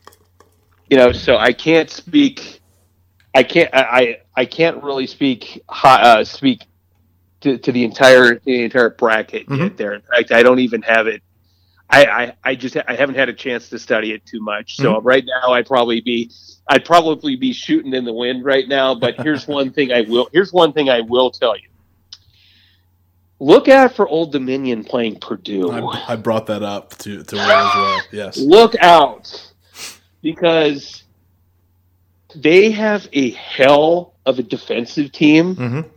You know, so I can't speak. I can't. I I can't really speak. Uh, speak to, to the entire the entire bracket mm-hmm. yet there. In fact, I don't even have it. I, I, I just I haven't had a chance to study it too much. So mm-hmm. right now I'd probably be I'd probably be shooting in the wind right now. But here's one thing I will here's one thing I will tell you. Look out for Old Dominion playing Purdue. I, I brought that up to to Will as well. Yes. Look out because they have a hell of a defensive team. Mm-hmm.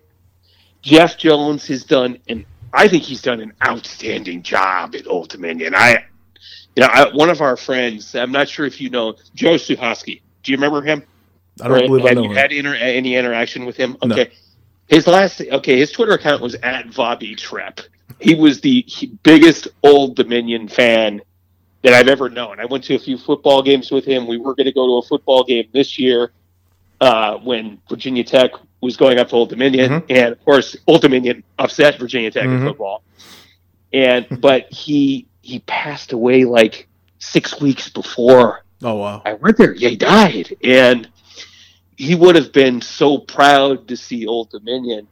Jeff Jones has done and I think he's done an outstanding job at Old Dominion. I, you know, I, one of our friends, I'm not sure if you know Joe Suhosky. Do you remember him? I don't or, believe have I know you him. had inter- any interaction with him? Okay. No. His last, okay, his Twitter account was at Bobby Trep. He was the biggest Old Dominion fan that I've ever known. I went to a few football games with him. We were going to go to a football game this year uh, when Virginia Tech was going up to Old Dominion, mm-hmm. and of course, Old Dominion upset Virginia Tech mm-hmm. in football. And but he he passed away like six weeks before. Oh wow! I went there. Yeah, he died, and he would have been so proud to see Old Dominion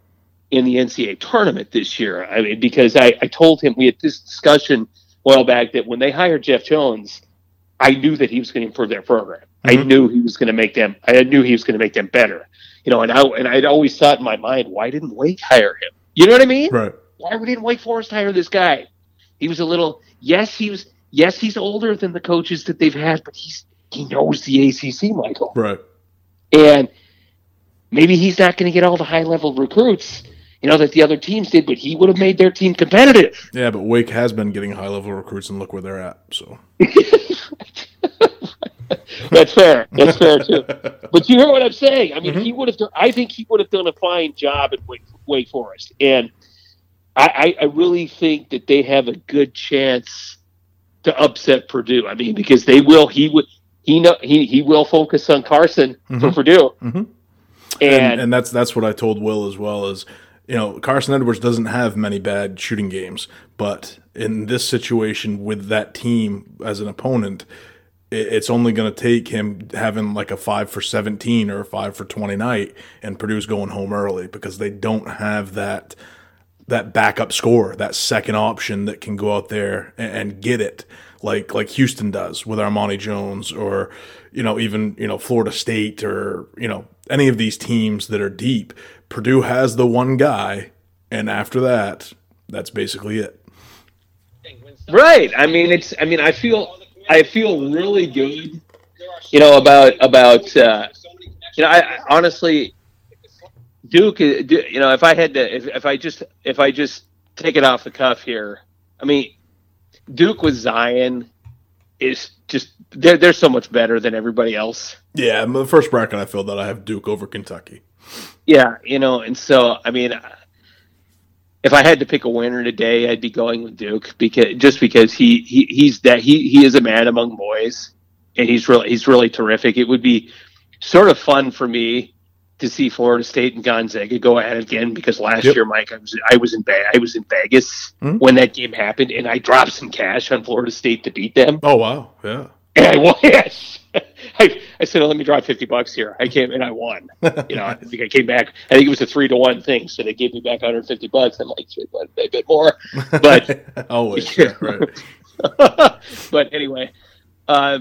in the NCAA tournament this year. I mean, because I, I told him we had this discussion a while back that when they hired Jeff Jones, I knew that he was going to improve their program. Mm-hmm. I knew he was going to make them. I knew he was going to make them better you know, and I and I'd always thought in my mind, why didn't Wake hire him? You know what I mean? Right. Why didn't Wake Forest hire this guy? He was a little. Yes, he was. Yes, he's older than the coaches that they've had, but he's he knows the ACC, Michael. Right. And maybe he's not going to get all the high level recruits, you know, that the other teams did, but he would have made their team competitive. Yeah, but Wake has been getting high level recruits, and look where they're at. So. That's fair. That's fair too. But you hear what I'm saying? I mean, mm-hmm. he would have. Done, I think he would have done a fine job at Wake, Wake Forest, and I, I, really think that they have a good chance to upset Purdue. I mean, because they will. He would. He know he he will focus on Carson mm-hmm. for Purdue, mm-hmm. and, and and that's that's what I told Will as well as you know Carson Edwards doesn't have many bad shooting games, but in this situation with that team as an opponent it's only going to take him having like a five for 17 or a five for 20 night and Purdue's going home early because they don't have that that backup score, that second option that can go out there and, get it like like Houston does with Armani Jones or you know even you know Florida State or you know any of these teams that are deep. Purdue has the one guy, and after that, that's basically it. Right. I mean, it's. I mean, I feel I feel really good, you know, about about uh, you know, I honestly, Duke, you know, if I had to, if, if I just if I just take it off the cuff here, I mean, Duke with Zion is just they're they're so much better than everybody else. Yeah, the first bracket I filled that I have Duke over Kentucky. Yeah, you know, and so I mean, if I had to pick a winner today, I'd be going with Duke because just because he, he he's that he he is a man among boys, and he's really he's really terrific. It would be sort of fun for me to see Florida State and Gonzaga go at it again because last yep. year, Mike, I was I was in I was in Vegas mm-hmm. when that game happened, and I dropped some cash on Florida State to beat them. Oh wow, yeah. And I won. Yes, I, I said, let me draw 50 bucks here. I came and I won. you know, I think I came back. I think it was a three to one thing. So they gave me back 150 bucks. I'm like, a bit more. But always, yeah, right. but anyway, uh,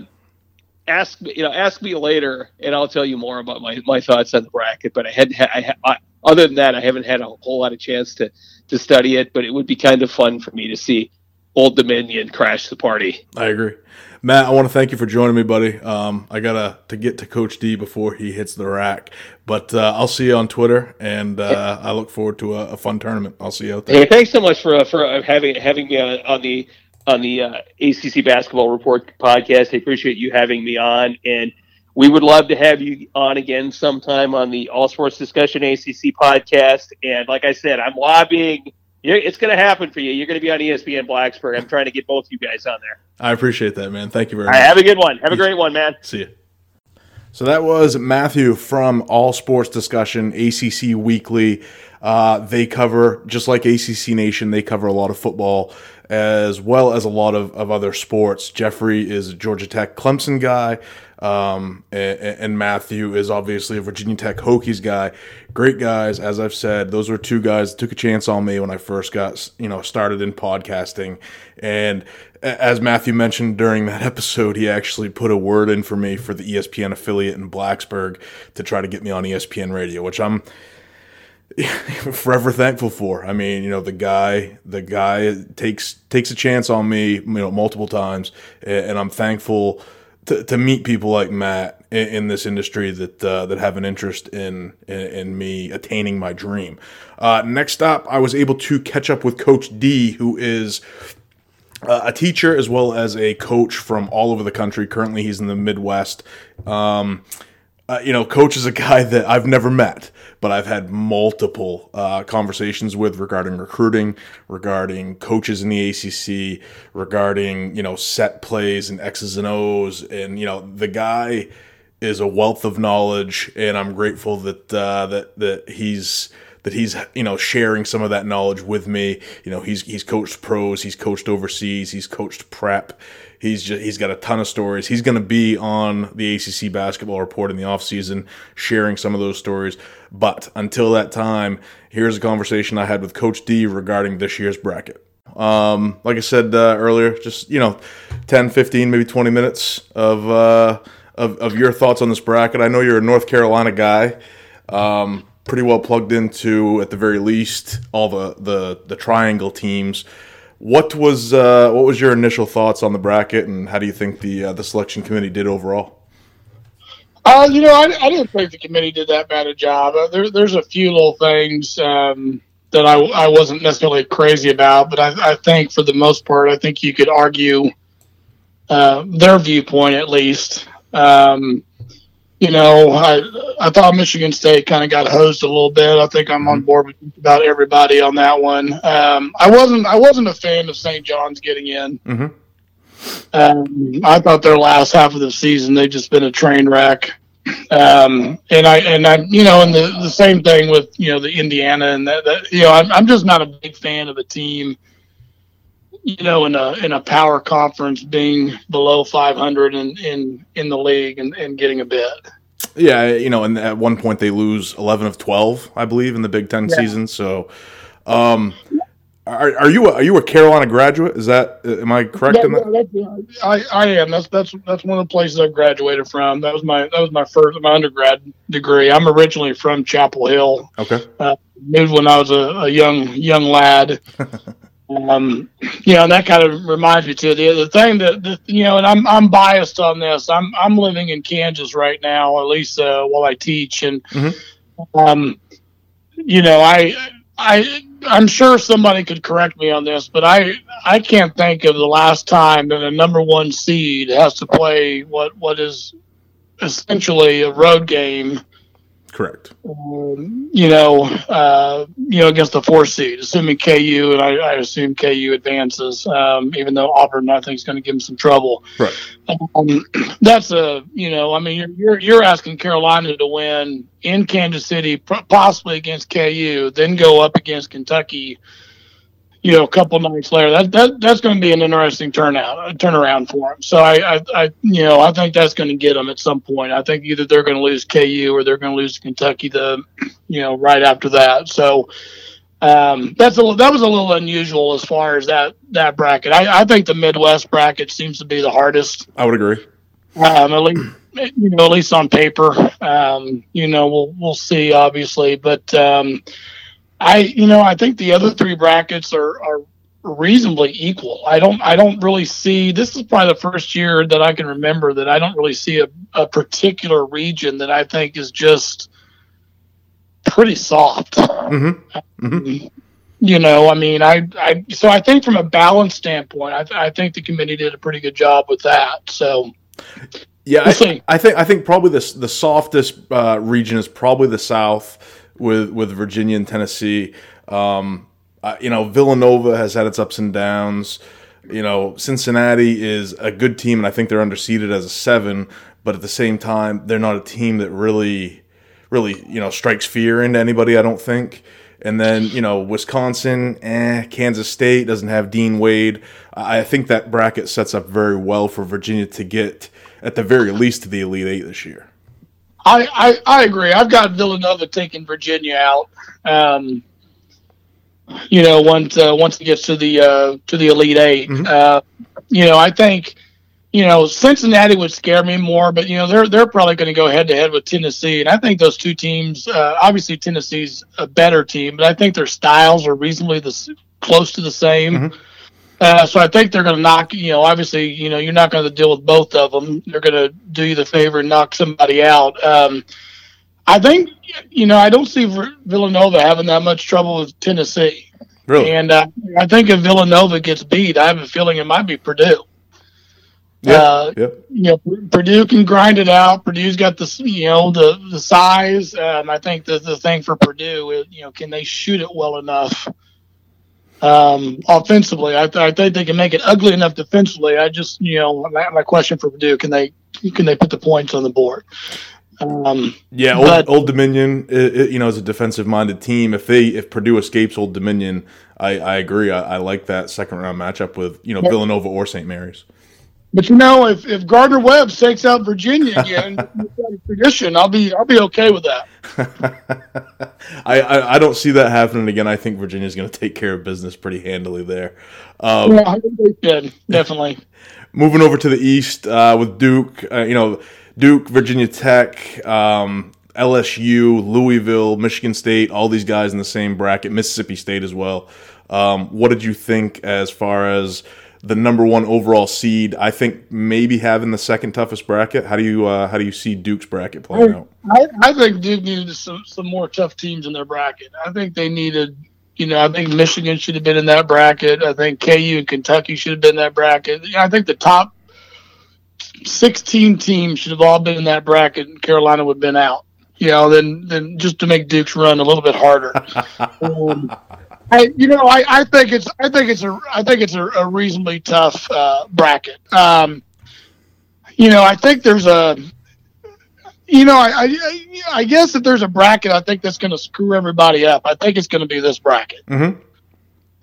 ask me, you know, ask me later, and I'll tell you more about my, my thoughts on the bracket. But I had, I, I, other than that, I haven't had a whole lot of chance to to study it. But it would be kind of fun for me to see Old Dominion crash the party. I agree. Matt, I want to thank you for joining me, buddy. Um, I gotta to get to Coach D before he hits the rack, but uh, I'll see you on Twitter, and uh, I look forward to a, a, fun tournament. I'll see you out there. Hey, thanks so much for uh, for having having me on, on the on the uh, ACC Basketball Report podcast. I appreciate you having me on, and we would love to have you on again sometime on the All Sports Discussion ACC podcast. And like I said, I'm lobbying it's going to happen for you. You're going to be on ESPN Blacksburg. I'm trying to get both you guys on there. I appreciate that, man. Thank you very much. have a good one. Have a great one, man. See you. So that was Matthew from All Sports Discussion, ACC Weekly. Uh, they cover, just like ACC Nation, they cover a lot of football as well as a lot of, of other sports. Jeffrey is a Georgia Tech Clemson guy. Um, and, and, Matthew is obviously a Virginia Tech Hokies guy. Great guys, as I've said. Those were two guys that took a chance on me when I first got you know started in podcasting. And as Matthew mentioned during that episode, he actually put a word in for me for the ESPN affiliate in Blacksburg to try to get me on ESPN Radio, which I'm forever thankful for. I mean, you know, the guy, the guy takes takes a chance on me, you know, multiple times, and I'm thankful to, to meet people like Matt in, in this industry that uh, that have an interest in, in, in me attaining my dream. Uh, next up, I was able to catch up with Coach D, who is uh, a teacher as well as a coach from all over the country. Currently, he's in the Midwest. Um, uh, you know, coach is a guy that I've never met, but I've had multiple uh, conversations with regarding recruiting, regarding coaches in the ACC, regarding you know set plays and X's and O's, and you know the guy is a wealth of knowledge, and I'm grateful that uh, that that he's that he's you know sharing some of that knowledge with me. You know, he's he's coached pros, he's coached overseas, he's coached prep. He's just he's got a ton of stories. He's going to be on the ACC basketball report in the offseason sharing some of those stories. But until that time, here's a conversation I had with Coach D regarding this year's bracket. Um, like I said uh, earlier, just you know, 10, 15, maybe 20 minutes of, uh, of of your thoughts on this bracket. I know you're a North Carolina guy. Um, pretty well plugged into at the very least all the the, the triangle teams. What was uh, what was your initial thoughts on the bracket, and how do you think the uh, the selection committee did overall? Uh, you know, I, I didn't think the committee did that bad a job. Uh, there, there's a few little things um, that I, I wasn't necessarily crazy about, but I, I think for the most part, I think you could argue uh, their viewpoint at least. Um, you know, I I thought Michigan State kind of got hosed a little bit. I think I'm on mm-hmm. board with about everybody on that one. Um, I wasn't I wasn't a fan of St. John's getting in. Mm-hmm. Um, I thought their last half of the season they've just been a train wreck. Um, and I and I you know and the, the same thing with you know the Indiana and that, that you know I'm, I'm just not a big fan of a team you know, in a in a power conference, being below 500 in in, in the league and, and getting a bid. Yeah, you know, and at one point they lose 11 of 12, I believe, in the Big Ten yeah. season. So, um, are, are you a, are you a Carolina graduate? Is that am I correct yeah, in that? I, I am. That's that's that's one of the places I graduated from. That was my that was my first my undergrad degree. I'm originally from Chapel Hill. Okay. Uh, moved when I was a, a young young lad. Um, you know, and that kind of reminds me to the other thing that, that, you know, and I'm I'm biased on this. I'm I'm living in Kansas right now, at least uh, while I teach, and mm-hmm. um, you know, I I I'm sure somebody could correct me on this, but I I can't think of the last time that a number one seed has to play what what is essentially a road game Correct. Um, you know, uh, you know, against the four seed, assuming KU, and I, I assume KU advances, um, even though Auburn, I think, is going to give them some trouble. Right. Um, that's a, you know, I mean, you're, you're, you're asking Carolina to win in Kansas City, possibly against KU, then go up against Kentucky you know, a couple nights later. That that that's going to be an interesting turnout, a turnaround for them. So I, I, I you know, I think that's going to get them at some point. I think either they're going to lose KU or they're going to lose Kentucky the, you know, right after that. So um, that's a that was a little unusual as far as that that bracket. I, I think the Midwest bracket seems to be the hardest. I would agree. Um, at least you know, at least on paper. Um, you know, we'll we'll see, obviously, but um, I you know I think the other three brackets are are reasonably equal. I don't I don't really see this is probably the first year that I can remember that I don't really see a, a particular region that I think is just pretty soft. Mm-hmm. Mm-hmm. You know, I mean, I, I, so I think from a balance standpoint, I, I think the committee did a pretty good job with that. So, yeah, I, I, think I think probably the the softest uh, region is probably the South with with Virginia and Tennessee. Um, uh, you know, Villanova has had its ups and downs. You know, Cincinnati is a good team, and I think they're underseeded as a seven. But at the same time, they're not a team that really, really, you know, strikes fear into anybody. I don't think. And then you know, Wisconsin, eh, Kansas State doesn't have Dean Wade. I think that bracket sets up very well for Virginia to get, at the very least, to the Elite Eight this year. I, I, I agree. I've got Villanova taking Virginia out. Um, you know, once uh, once it gets to the uh, to the Elite 8 mm-hmm. uh, you know, I think you know Cincinnati would scare me more, but you know they're they're probably going to go head to head with Tennessee, and I think those two teams. Uh, obviously, Tennessee's a better team, but I think their styles are reasonably the close to the same. Mm-hmm. Uh, so I think they're going to knock. You know, obviously, you know, you're not going to deal with both of them. They're going to do you the favor and knock somebody out. Um, I think, you know, I don't see Villanova having that much trouble with Tennessee. Really? And uh, I think if Villanova gets beat, I have a feeling it might be Purdue. Yeah, uh, yeah. You know, Purdue can grind it out. Purdue's got the you know the the size. Um, I think the the thing for Purdue is you know can they shoot it well enough um, offensively. I, th- I think they can make it ugly enough defensively. I just, you know, my, my question for Purdue: can they can they put the points on the board? Um, yeah, Old, but, Old Dominion, it, it, you know, is a defensive-minded team. If they if Purdue escapes Old Dominion, I, I agree. I, I, like that second round matchup with you know Villanova or St. Mary's. But you know, if, if Gardner Webb takes out Virginia again, tradition, I'll be I'll be okay with that. I, I, I don't see that happening again. I think Virginia's going to take care of business pretty handily there. Um, yeah, I think they should definitely. moving over to the East uh, with Duke, uh, you know, Duke, Virginia Tech, um, LSU, Louisville, Michigan State, all these guys in the same bracket, Mississippi State as well. Um, what did you think as far as the number one overall seed. I think maybe having the second toughest bracket. How do you uh, how do you see Duke's bracket playing out? I, I think Duke needed some some more tough teams in their bracket. I think they needed. You know, I think Michigan should have been in that bracket. I think KU and Kentucky should have been in that bracket. I think the top 16 teams should have all been in that bracket, and Carolina would have been out. You know, then then just to make Duke's run a little bit harder. um, I, you know, I, I think it's I think it's a I think it's a, a reasonably tough uh, bracket. Um, you know, I think there's a, you know, I, I, I guess if there's a bracket, I think that's going to screw everybody up. I think it's going to be this bracket. Mm-hmm.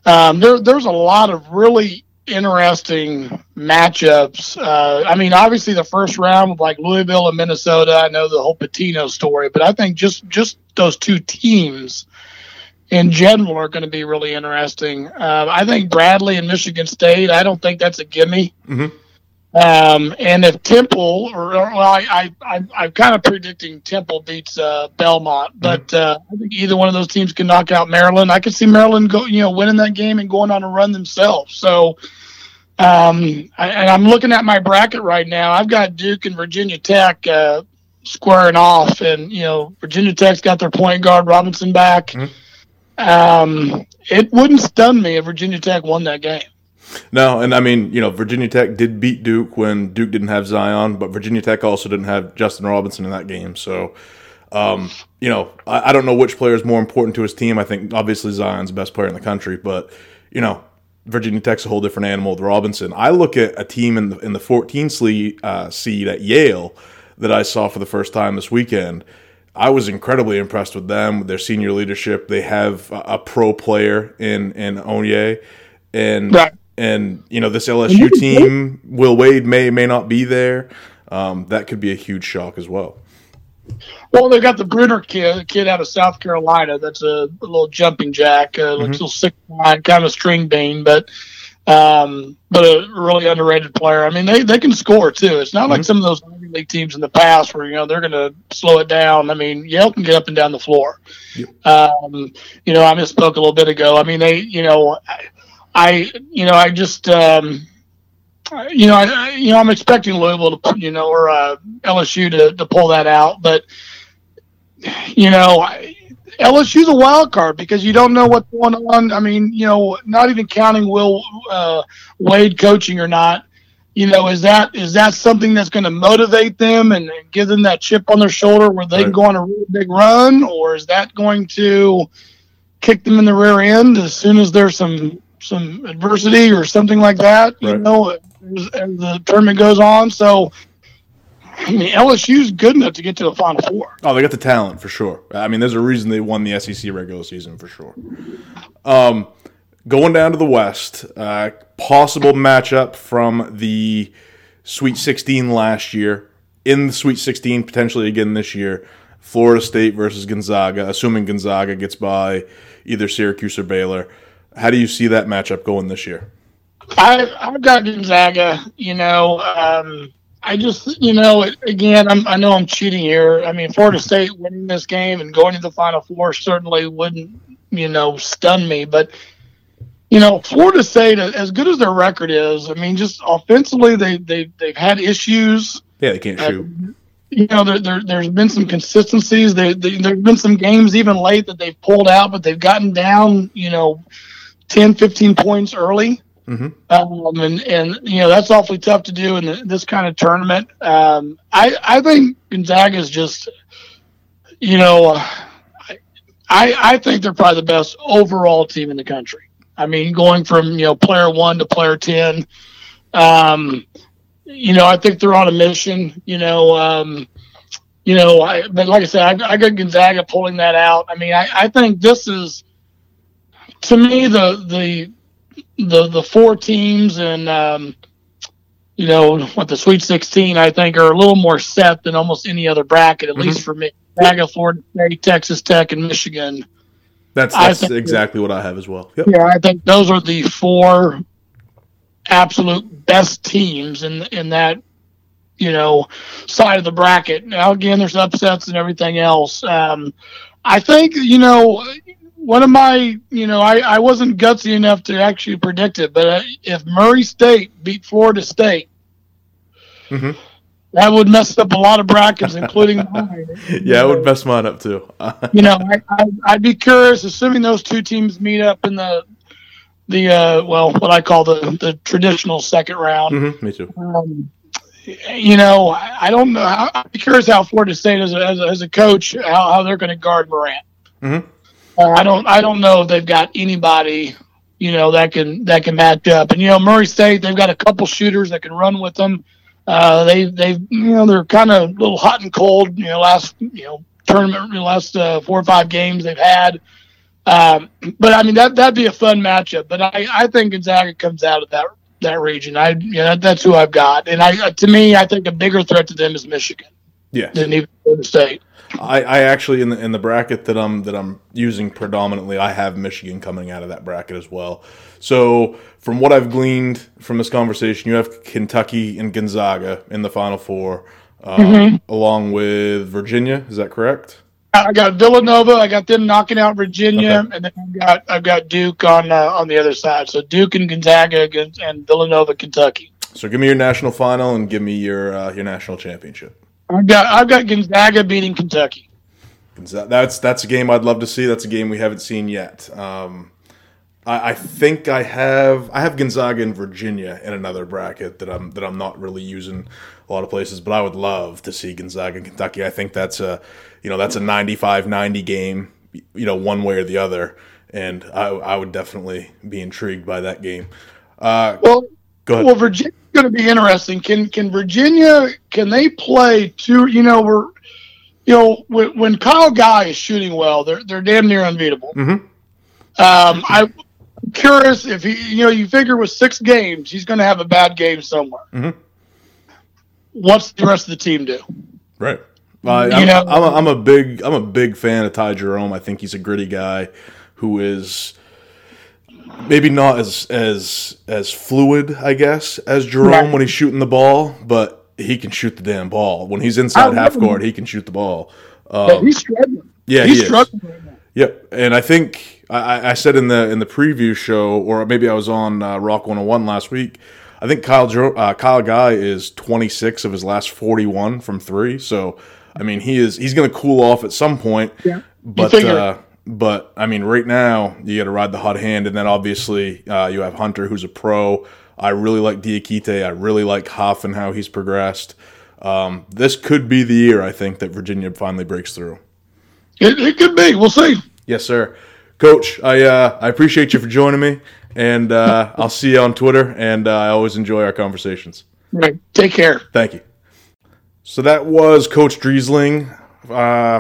Um, there, there's a lot of really interesting matchups. Uh, I mean, obviously the first round with like Louisville and Minnesota. I know the whole Pitino story, but I think just just those two teams in general are going to be really interesting. Uh, I think Bradley and Michigan State. I don't think that's a gimme. Mm-hmm. Um, and if Temple, or, or well, I, I, I, am kind of predicting Temple beats uh, Belmont, but mm-hmm. uh, I think either one of those teams can knock out Maryland. I could see Maryland go, you know, winning that game and going on a run themselves. So, um, I, and I'm looking at my bracket right now. I've got Duke and Virginia Tech uh, squaring off, and you know, Virginia Tech's got their point guard Robinson back. Mm-hmm. Um, it wouldn't stun me if Virginia Tech won that game. No, and I mean, you know, Virginia Tech did beat Duke when Duke didn't have Zion, but Virginia Tech also didn't have Justin Robinson in that game. So, um, you know, I, I, don't know which player is more important to his team. I think obviously Zion's the best player in the country, but you know, Virginia Tech's a whole different animal with Robinson. I look at a team in the in the 14 seed, uh, seed at Yale that I saw for the first time this weekend. I was incredibly impressed with them, with their senior leadership. They have a, a pro player in in Oni, and Right. and you know this LSU team, Will Wade may may not be there. Um, that could be a huge shock as well. Well, they got the Bruner kid, kid out of South Carolina. That's a, a little jumping jack, uh, looks a little six nine, kind of string bean, but um, but a really underrated player. I mean, they, they can score too. It's not like some of those Ivy League teams in the past where you know they're going to slow it down. I mean, Yale can get up and down the floor. Um, you know, I misspoke a little bit ago. I mean, they, you know, I, I you know, I just. Um, you know, I, I- you know, I'm expecting Louisville to, you know, or uh, LSU to, to pull that out, but you know, I- LSU's a wild card because you don't know what's going on. I mean, you know, not even counting Will uh, Wade coaching or not. You know, is that is that something that's going to motivate them and, give them that chip on their shoulder where they can go on a really big run, or is that going to kick them in the rear end as soon as there's some some adversity or something like that? You know, as, as the tournament goes on. So, I mean, LSU's good enough to get to the Final Four. Oh, they got the talent for sure. I mean, there's a reason they won the SEC regular season for sure. Um, going down to the West, uh, possible matchup from the Sweet 16 last year in the Sweet 16 potentially again this year. Florida State versus Gonzaga, assuming Gonzaga gets by either Syracuse or Baylor. How do you see that matchup going this year? I, I've got Gonzaga. You know, um, I just, you know, again, I'm, I know I'm cheating here. I mean, Florida State winning this game and going to the Final Four certainly wouldn't, you know, stun me. But, you know, Florida State, as good as their record is, I mean, just offensively, they, they, they've had issues. Yeah, they can't uh, shoot. You know, there, there, there's been some consistencies. They, they, there's been some games even late that they've pulled out, but they've gotten down, you know, 10, 15 points early. Mhm. Um, and, and, you know, that's awfully tough to do in the, this kind of tournament. Um, I, I think Gonzaga is just, you know, uh, I, I think they're probably the best overall team in the country. I mean, going from, you know, player one to player 10. Um, you know, I think they're on a mission, you know, um, you know, I, but like I said, I, I got Gonzaga pulling that out. I mean, I, I think this is, to me, the, the, the, the four teams and, um, you know, what the Sweet 16, I think, are a little more set than almost any other bracket, at least for me. Florida State, Texas Tech, and Michigan. That's that's think- exactly what I have as well. Yep. Yeah, I think those are the four absolute best teams in in that you know side of the bracket. Now again, there's upsets and everything else. Um, I think you know one of my you know I, I wasn't gutsy enough to actually predict it, but uh, if Murray State beat Florida State. Mhm. That would mess up a lot of brackets, including mine. Yeah, it would mess mine up too. you know, I, I, I'd be curious, assuming those two teams meet up in the the uh, well, what I call the the traditional second round. Mhm, me too. Um, you know, I, I don't know. I'd be curious how Florida State, as a, as a, as a coach, how, how they're going to guard Morant. Mhm. Uh, I don't. I don't know if they've got anybody, you know, that can that can match up. And you know, Murray State, they've got a couple shooters that can run with them. Uh, they they you know they're kind of a little hot and cold. You know, last you know tournament, the last uh, four or five games they've had. Um, but I mean that that'd be a fun matchup. But I, I think Gonzaga comes out of that that region. I you know, that's who I've got. And I to me, I think a bigger threat to them is Michigan Yeah. than even Florida State. I, I actually in the in the bracket that I'm that I'm using predominantly, I have Michigan coming out of that bracket as well. So from what I've gleaned from this conversation, you have Kentucky and Gonzaga in the Final Four, um, along with Virginia. Is that correct? I got Villanova. I got them knocking out Virginia, Okay. and then I've got I've got Duke on uh, on the other side. So Duke and Gonzaga against, and Villanova, Kentucky. So give me your national final and give me your uh, your national championship. I've got I've got Gonzaga beating Kentucky. That's that's a game I'd love to see. That's a game we haven't seen yet. Um, I, I think I have I have Gonzaga and Virginia in another bracket that I'm that I'm not really using a lot of places, but I would love to see Gonzaga and Kentucky. I think that's a you know that's a 95-90 game, you know one way or the other, and I I would definitely be intrigued by that game. Uh, Well, go ahead. well, Virginia's going to be interesting. Can can Virginia can they play two? You know, we're you know, when, when Kyle Guy is shooting well, they're they're damn near unbeatable. Mhm. Um, I'm curious if he, you know, you figure with six games, he's going to have a bad game somewhere. Mhm. What's the rest of the team do? Right. Uh, You I'm, know- I'm, a, I'm a big I'm a big fan of Ty Jerome. I think he's a gritty guy who is maybe not as as as fluid, I guess, as Jerome Right. when he's shooting the ball, but he can shoot the damn ball. When he's inside half love him. court, he can shoot the ball. Um, he's struggling. yeah, he's he struggling right. Yep, and I think I, I- said in the in the preview show, or maybe I was on uh, Rock 101 last week. I think Kyle Jo- uh, Kyle Guy is 26 of his last 41 from three. So I mean, he is he's going to cool off at some point. Yeah. But uh, but I mean, right now you got to ride the hot hand, and then obviously uh, you have Hunter, who's a pro. I really like Diakite. I really like Huff and how he's progressed. Um, this could be the year I think that Virginia finally breaks through. It, it could be. We'll see. Yes, sir. Coach, I uh, I appreciate you for joining me, and uh, I'll see you on Twitter. And uh, I always enjoy our conversations. Right. Take care. Thank you. So that was Coach Driesling, uh,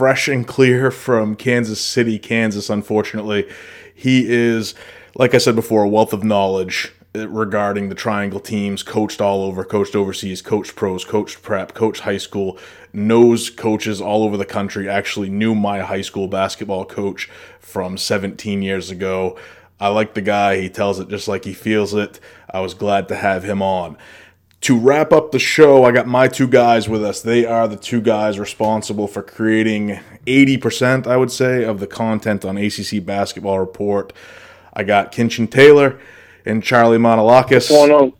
fresh and clear from Kansas City, Kansas. Unfortunately, he is, like I said before, a wealth of knowledge uh, regarding the Triangle teams. Coached all over, coached overseas, coached pros, coached prep, coached high school. Knows coaches all over the country. Actually, knew my high school basketball coach from 17 years ago. I like the guy. He tells it just like he feels it. I was glad to have him on. To wrap up the show, I got my two guys with us. They are the two guys responsible for creating 80%, I would say, of the content on ACC Basketball Report. I got Kinchen Taylor and Charlie Manolakis. What's going on?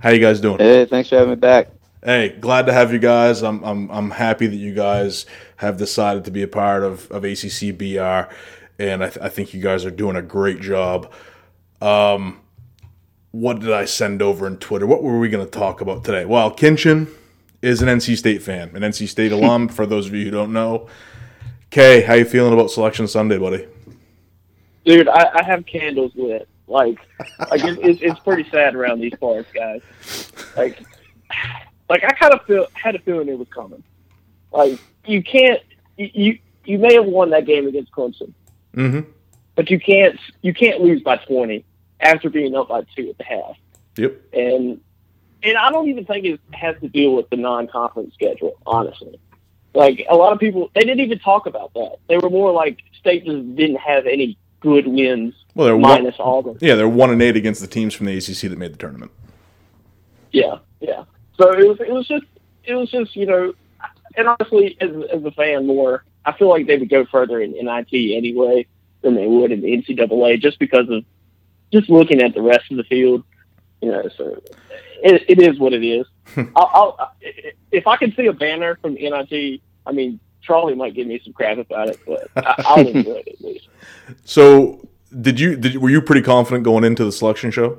How you guys doing? Hey, thanks for having me back. Hey, glad to have you guys. I'm I'm I'm happy that you guys have decided to be a part of of ACC BR, and I, th- I think you guys are doing a great job. Um, what did I send over in Twitter? What were we going to talk about today? Well, Kinchen is an NC State fan, an NC State alum. For those of you who don't know, Kay, how you feeling about Selection Sunday, buddy? Dude, I, I have candles lit. Like, like it, it's it's pretty sad around these parts, guys. Like, like I kind of feel had a feeling it was coming. Like, you can't you you, you may have won that game against Clemson, Mm-hmm. but you can't you can't lose by twenty after being up by two at the half. Yep. and and I don't even think it has to deal with the non-conference schedule. Honestly, like a lot of people, they didn't even talk about that. They were more like state just didn't have any good wins Well, they're one, minus Auburn. yeah, they're one and eight against the teams from the ACC that made the tournament. Yeah, yeah. So it was it was just it was just you know, and honestly, as as a fan, more I feel like they would go further in NIT anyway than they would in the NCAA just because of just looking at the rest of the field. You know, so it, it is what it is. I'll, I'll, if I can see a banner from NIT, I mean, Charlie might give me some crap about it, but I, I'll enjoy it at least. So, did you did were you pretty confident going into the selection show?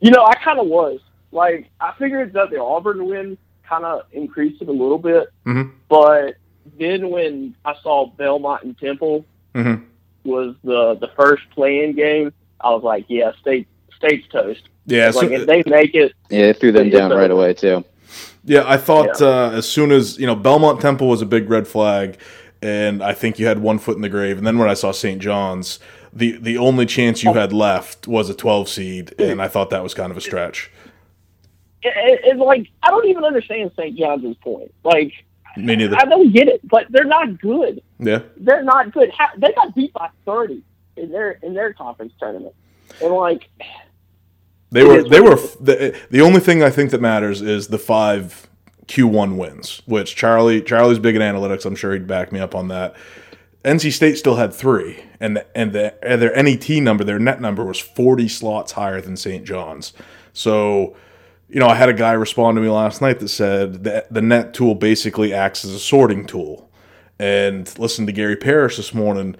You know, I kind of was. Like, I figured that the Auburn win kind of increased it a little bit, Mhm. but then when I saw Belmont and Temple Mm-hmm. was the the first playing game, I was like, yeah, state state's toast. Yeah, Like, if they make it, Yeah, it threw them down right away too. yeah. I thought Yeah. Uh, as soon as you know Belmont Temple was a big red flag, and I think you had one foot in the grave. And then when I saw St. John's, the the only chance you had left was a 12 seed, and I thought that was kind of a stretch. it, it, it's like I don't even understand St. John's point. Like, Me neither. I don't get it, but they're not good. Yeah, They're not good. They got beat by thirty in their in their conference tournament, and like, they were they were the the only thing I think that matters is the five Q1 wins, which Charlie Charlie's big in analytics. I'm sure he'd back me up on that. NC State still had three, and the, and the, and their NET number, their net number was 40 slots higher than St. John's. So, you know, I had a guy respond to me last night that said that the net tool basically acts as a sorting tool. And listen to Gary Parrish this morning.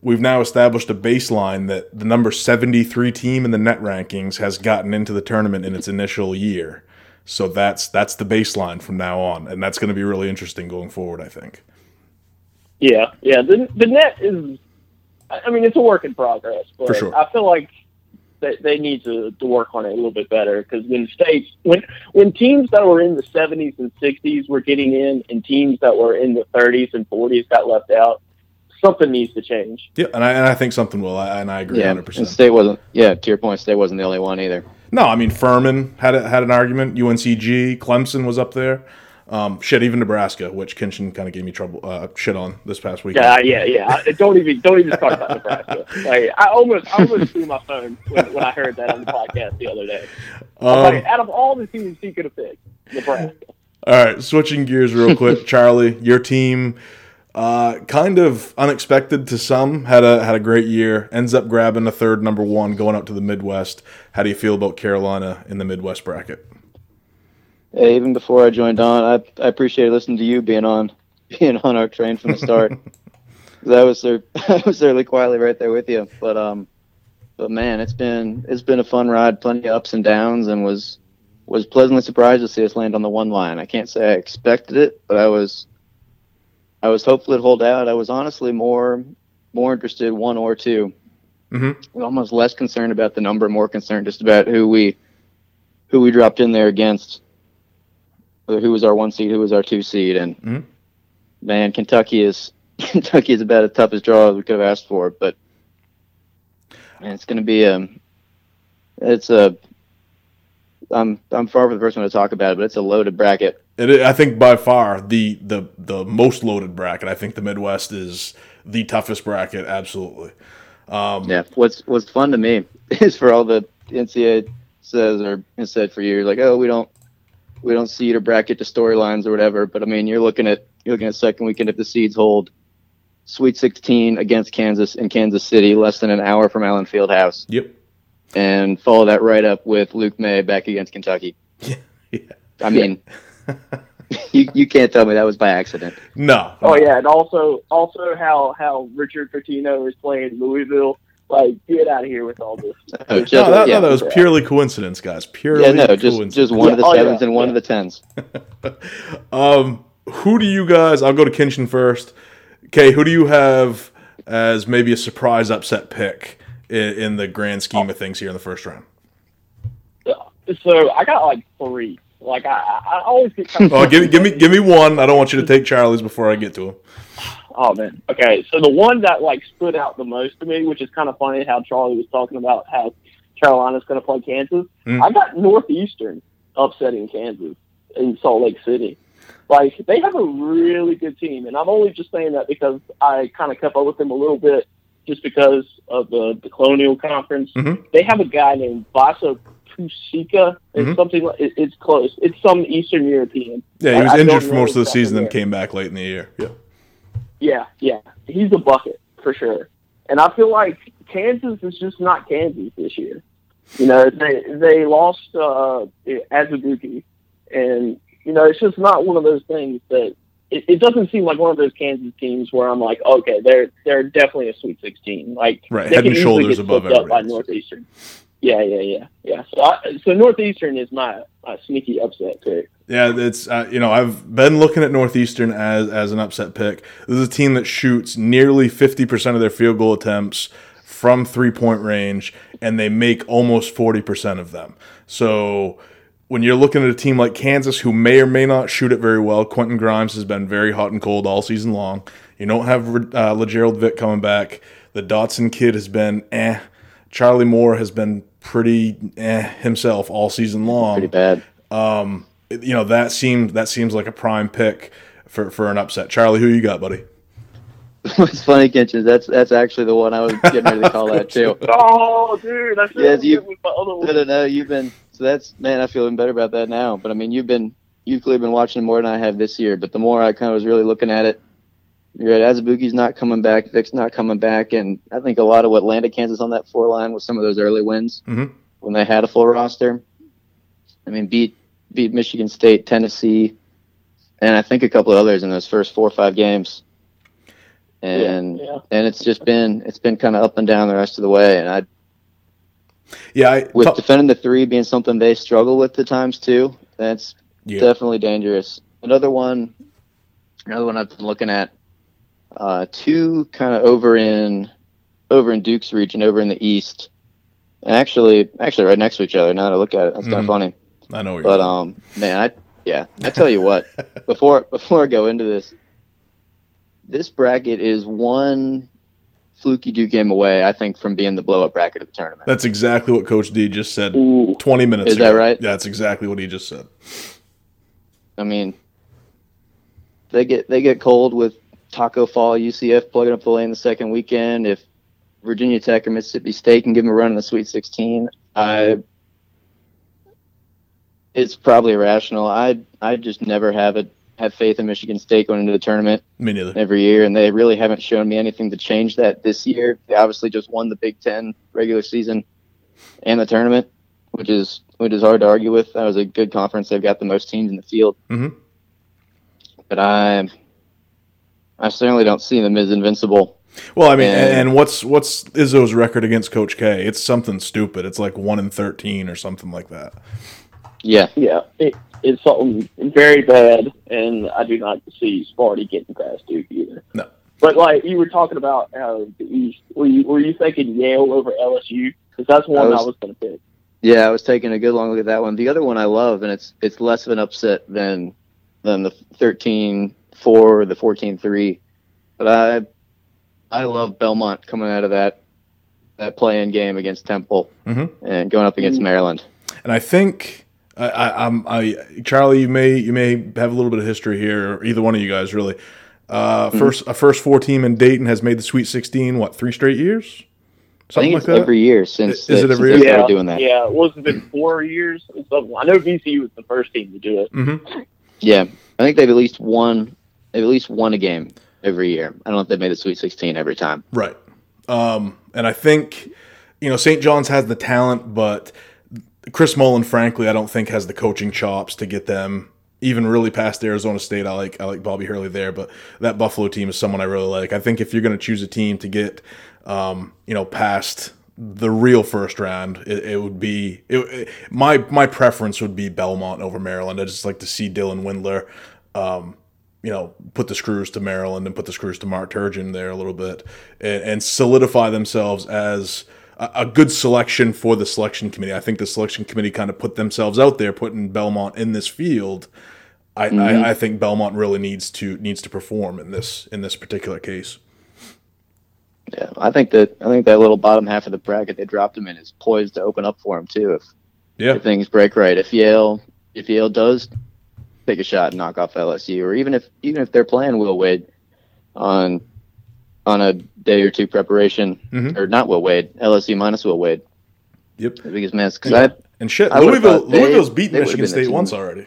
We've now established a baseline that the number 73 team in the net rankings has gotten into the tournament in its initial year. So that's that's the baseline from now on, and that's going to be really interesting going forward. I think. yeah, yeah, the the net is. I mean, it's a work in progress, but For sure. I feel like they, they need to, to work on it a little bit better because when states when when teams that were in the 70s and 60s were getting in and teams that were in the 30s and 40s got left out something needs to change Yeah, and I, and I think something will, I, and I agree Yeah, 100%. and State wasn't. Yeah, to your point, State wasn't the only one either. No, I mean Furman had a, had an argument. UNCG, Clemson was up there. Um, shit, even Nebraska, which Kinchen kind of gave me trouble uh, shit on this past weekend. yeah yeah yeah I, don't even don't even talk about Nebraska like I almost I almost threw my phone when, when I heard that on the podcast the other day Um, like, out of all the teams he could have picked Nebraska all right, switching gears real quick, Charlie, your team, uh, kind of unexpected to some, had a had a great year. Ends up grabbing a third number one, going up to the Midwest. How do you feel about Carolina in the Midwest bracket? Hey, even before I joined on, I I appreciated listening to you being on being on our train from the start. I was there, I was certainly quietly right there with you. But um, but man, it's been it's been a fun ride, plenty of ups and downs, and was was pleasantly surprised to see us land on the one line. I can't say I expected it, but I was I was hopeful it'd hold out. I was honestly more more interested one or 2 Mhm. Almost less concerned about the number, more concerned just about who we who we dropped in there against. Who was our one seed? Who was our two seed? And Mhm. man, Kentucky is Kentucky is about as tough as draw as we could have asked for. But man, it's going to be a it's a I'm I'm far from the first one to talk about it, but it's a loaded bracket. It, I think by far the the the most loaded bracket. I think the Midwest is the toughest bracket. Absolutely. Um, Yeah. What's what's fun to me is for all the NCAA says or has said for years, like, oh, we don't we don't seed or bracket to storylines or whatever. But I mean, you're looking at you're looking at second weekend if the seeds hold. Sweet 16 against Kansas in Kansas City, less than an hour from Allen Fieldhouse, Yep. and follow that right up with Luke Maye back against Kentucky. Yeah. I mean, you you can't tell me that was by accident. No. Oh yeah, and also also how how Richard Pitino is playing Louisville. Like, get out of here with all this. Oh, No, just- that, yeah. no, that was purely coincidence, guys. Purely yeah, no, just coincidence. just one of the Yeah, oh, yeah, sevens and one yeah. of the tens. Um, who do you guys? I'll go to Kinchen first. Okay, who do you have as maybe a surprise upset pick in, in the grand scheme of things here in the first round? So I got like three. Like I, I always get kind of. Oh, give me, give me, give me one. I don't want you to take Charlie's before I get to him. Oh man. Okay, so the one that like stood out the most to me, which is kind of funny, how Charlie was talking about how Carolina's going to play Kansas. Mm. I got Northeastern upsetting Kansas in Salt Lake City. Like they have a really good team, and I'm only just saying that because I kind of kept up with them a little bit, just because of the, the Colonial Conference. Mhm. They have a guy named Vasa Pusica. It's Mhm. something. like it, It's close. It's some Eastern European. Yeah, he was I injured for most of the season, then came back late in the year. Yeah. Yeah, yeah. He's a bucket for sure. And I feel like Kansas is just not Kansas this year. You know, they they lost uh Azubuike and you know, it's just not one of those things that it, it doesn't seem like one of those Kansas teams where I'm like, okay, they're they're definitely a Sweet 16. Like Right, they head and shoulders above up by. Northeastern. Yeah, yeah, yeah, yeah. So I, so Northeastern is my, my sneaky upset pick. Yeah, it's uh, you know I've been looking at Northeastern as as an upset pick. This is a team that shoots nearly fifty percent of their field goal attempts from three point range, and they make almost forty percent of them. So when you're looking at a team like Kansas, who may or may not shoot it very well, Quentin Grimes has been very hot and cold all season long. You don't have uh, Lagerald Vick coming back. The Dotson kid has been eh. Charlie Moore has been pretty eh himself all season long Pretty bad. you know that seemed that seems like a prime pick for for an upset. Charlie, who you got, buddy? It's funny, Kitchens, that's that's actually the one I was getting ready to call that too. Oh, dude, that's Yes, you- with my other one. No, no, no, you've been so that's man, I feel even better about that now. But I mean, you've been you've clearly been watching more than I have this year. But the more I kind of was really looking at it, you're right. Azubuike's not coming back, Vick's not coming back, and I think a lot of what landed Kansas on that four line was some of those early wins Mhm. when they had a full roster. I mean, beat beat Michigan State, Tennessee, and I think a couple of others in those first four or five games. And yeah. and it's just been it's been kind of up and down the rest of the way. And I Yeah, I, with t- defending the three being something they struggle with at times too. That's yeah. definitely dangerous. Another one, another one I've been looking at. Uh, two kind of over in over in Duke's region, over in the east. and Actually, actually, right next to each other. Now that I look at it, that's kind Mhm. of funny. I know. But um, man, I yeah, I tell you what. before before I go into this, this bracket is one fluky do game away. I think from being the blow up bracket of the tournament. that's exactly what Coach D just said Ooh, 20 minutes Is ago. that right? Yeah, that's exactly what he just said. I mean, they get they get cold with Tacko Fall, UCF plugging up the lane the second weekend. If Virginia Tech or Mississippi State can give them a run in the Sweet 16, I it's probably irrational. I I just never have it have faith in Michigan State going into the tournament Me neither. every year, and they really haven't shown me anything to change that this year. They obviously just won the Big Ten regular season and the tournament, which is which is hard to argue with. That was a good conference. They've got the most teams in the field, Mhm. but I I certainly don't see them as invincible. Well, I mean, and, And- and what's what's Izzo's record against Coach K? It's something stupid. It's like one in thirteen or something like that. Yeah, yeah, it, it's something very bad, and I do not see Sparty getting past Duke either. No. But like you were talking about how the East, were you were you thinking Yale over LSU? Because that's one I was- was, going to pick. yeah. I was taking a good long look at that one. The other one I love, and it's it's less of an upset than than the 13-4 or the 14-3. But I I love Belmont coming out of that that play-in game against Temple Mhm. and going up against Maryland. And I think I, I, I'm I Charlie, you may you may have a little bit of history here, or either one of you guys really. Uh, Mm-hmm. First, a first four team in Dayton has made the Sweet 16. What three straight years? I Something think like it's that. every year since Is it every since they year? started doing that. Yeah, it wasn't been four years. I know VCU was the first team to do it. hmm Yeah, I think they've at least won. At least won a game every year. I don't know if they've made the Sweet 16 every time. Right. Um, and I think, you know, St. John's has the talent, but Chris Mullin, frankly, I don't think has the coaching chops to get them even really past Arizona State. I like I like Bobby Hurley there, but that Buffalo team is someone I really like. I think if you're going to choose a team to get, um, you know, past the real first round, it, it would be it, it- my my preference would be Belmont over Maryland. I just like to see Dylan Windler. Um, you know, put the screws to Maryland and put the screws to Mark Turgeon there a little bit and, and solidify themselves as a, a good selection for the selection committee. I think the selection committee kind of put themselves out there, putting Belmont in this field. I, I, mm-hmm. I think Belmont really needs to needs to perform in this in this particular case. Yeah, I think that I think that little bottom half of the bracket they dropped him in is poised to open up for him too if, Yeah, if things break right. If Yale if Yale does take a shot and knock off LSU, or even if even if they're playing Will Wade on on a day or two preparation, Mhm. or not Will Wade, LSU minus Will Wade, yep. the biggest miss because I And shit, I Louisville Louisville's beaten Michigan State once already.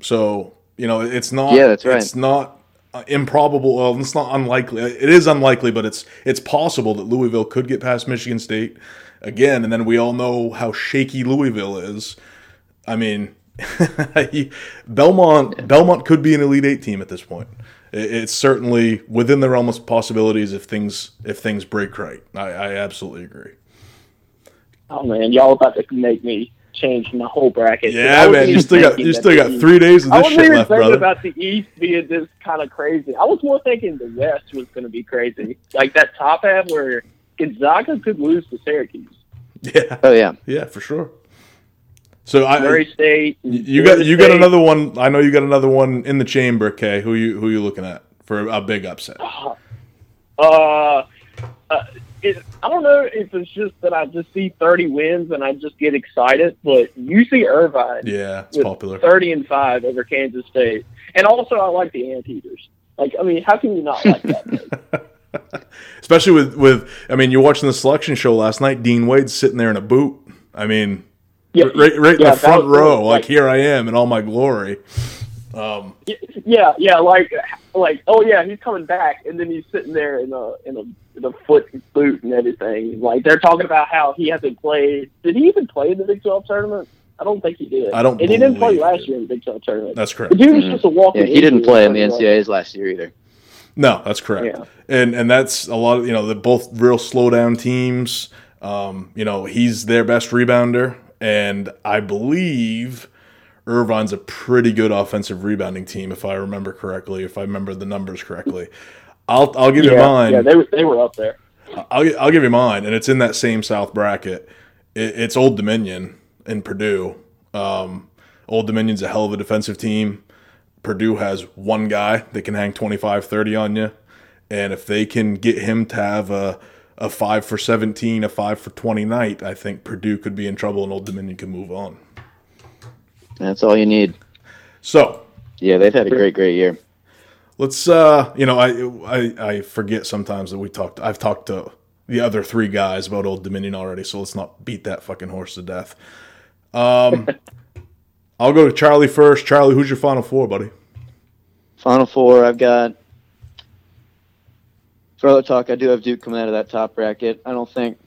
So you know it's not. Yeah, that's right. It's not uh, improbable. Well, it's not unlikely. It is unlikely, but it's it's possible that Louisville could get past Michigan State again. And then we all know how shaky Louisville is. I mean, Belmont Belmont could be an Elite Eight team at this point. It's certainly within the realm of possibilities if things if things break right. I, I absolutely agree. Oh man, y'all about to make me change my whole bracket. Yeah, man, you still got you still the got three days of I this wasn't shit even left, thinking brother. about the East being this kind of crazy. I was more thinking the West was going to be crazy, like that top half where Gonzaga could lose to Syracuse, Yeah, oh yeah, yeah, for sure. So I Murray State. you got you got another one. I know you got another one in the chamber. Kay, who you who you looking at for a big upset? Uh, uh, it, I don't know if it's just that I just see 30 wins and I just get excited, but UC Irvine Yeah, it's popular. 30 and 5 over Kansas State. And also, I like the Anteaters. Like, I mean, how can you not like that? Especially with with I mean, you're watching the selection show last night. Dean Wade's sitting there in a boot. I mean, Yeah, right right in the front was cool. row. Like Like- here I am in all my glory. Um, yeah, yeah, like, like, oh yeah, he's coming back, and then he's sitting there in a in a in a foot boot and everything. Like they're talking about how he hasn't played. Did he even play in the Big 12 tournament? I don't think he did. I don't And he didn't play last did. year in the Big 12 tournament. that's The correct. dude was just a walking. yeah. He didn't play in the pretty much. NCAA's last year either. No, that's correct. Yeah. And and that's a lot of you know they're both real slow down teams. Um, you know he's their best rebounder, and I believe Irvine's a pretty good offensive rebounding team if I remember correctly. If I remember the numbers correctly, I'll I'll give you mine. yeah, they were they were up there. I'll I'll give you mine, and it's in that same South bracket. It, it's Old Dominion and Purdue. Um, Old Dominion's a hell of a defensive team. Purdue has one guy that can hang 25, 30 on you, and if they can get him to have a a five for 17, a five for 20 night, I think Purdue could be in trouble, and Old Dominion can move on. That's all you need. So Yeah, they've had a great, great year. Let's uh you know, I I I forget sometimes that we talked I've talked to the other three guys about Old Dominion already, so let's not beat that fucking horse to death. Um I'll go to Charlie first. Charlie, who's your final four, buddy? Final four, I've got. For other talk, I do have Duke coming out of that top bracket. I don't think,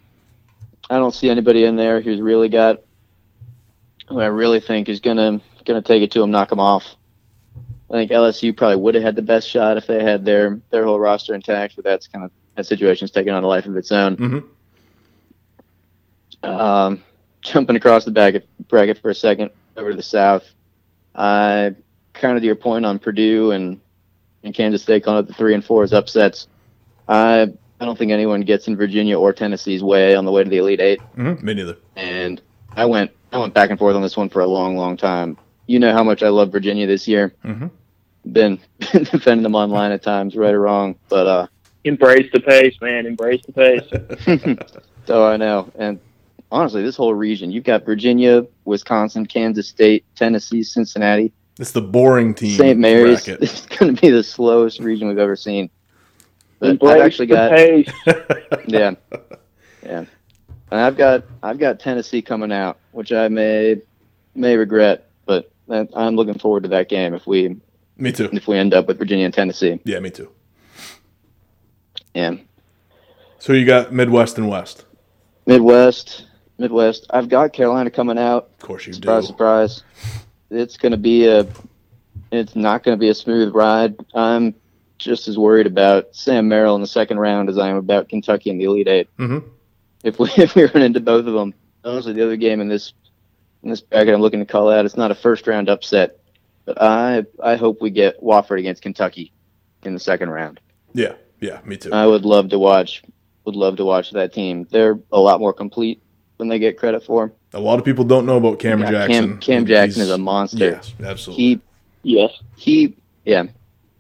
I don't see anybody in there who's really got, who I really think is gonna gonna take it to them, knock them off. I think LSU probably would have had the best shot if they had their their whole roster intact, but that's kind of that situation's taking on a life of its own. Mhm. Um, jumping across the bracket, bracket for a second over to the south, I kind of to your point on Purdue and, and Kansas State calling it the three and four as upsets. I I don't think anyone gets in Virginia or Tennessee's way on the way to the Elite Eight, Mm-hmm. Me neither. and I went I went back and forth on this one for a long, long time. You know how much I love Virginia this year. Mhm. Been, been defending them online at times, right or wrong, but uh, Embrace the pace, man. Embrace the pace. So I know. And honestly, this whole region, you've got Virginia, Wisconsin, Kansas State, Tennessee, Cincinnati, It's the boring team St. Mary's. bracket. It's going to be the slowest region we've ever seen. But Embrace I've actually the got pace. yeah, yeah. And I've got I've got Tennessee coming out, which I may may regret, but I'm looking forward to that game if we me too. if we end up with Virginia and Tennessee. Yeah, me too. Yeah, So you got Midwest and West. Midwest, Midwest. I've got Carolina coming out. Of course you surprise, do. surprise. It's going to be a. It's not going to be a smooth ride. I'm just as worried about Sam Merrill in the second round as I am about Kentucky in the Elite 8 Mhm. If we if we run into both of them, honestly, the other game in this in this bracket I'm looking to call out, it's not a first round upset, but I I hope we get Wofford against Kentucky in the second round. Yeah, yeah, me too. I would love to watch. Would love to watch that team. They're a lot more complete than they get credit for. a lot of people don't know about Cam Yeah, Jackson. Cam, Cam Jackson He's- is a monster. Yes, absolutely. He Yes. he yeah.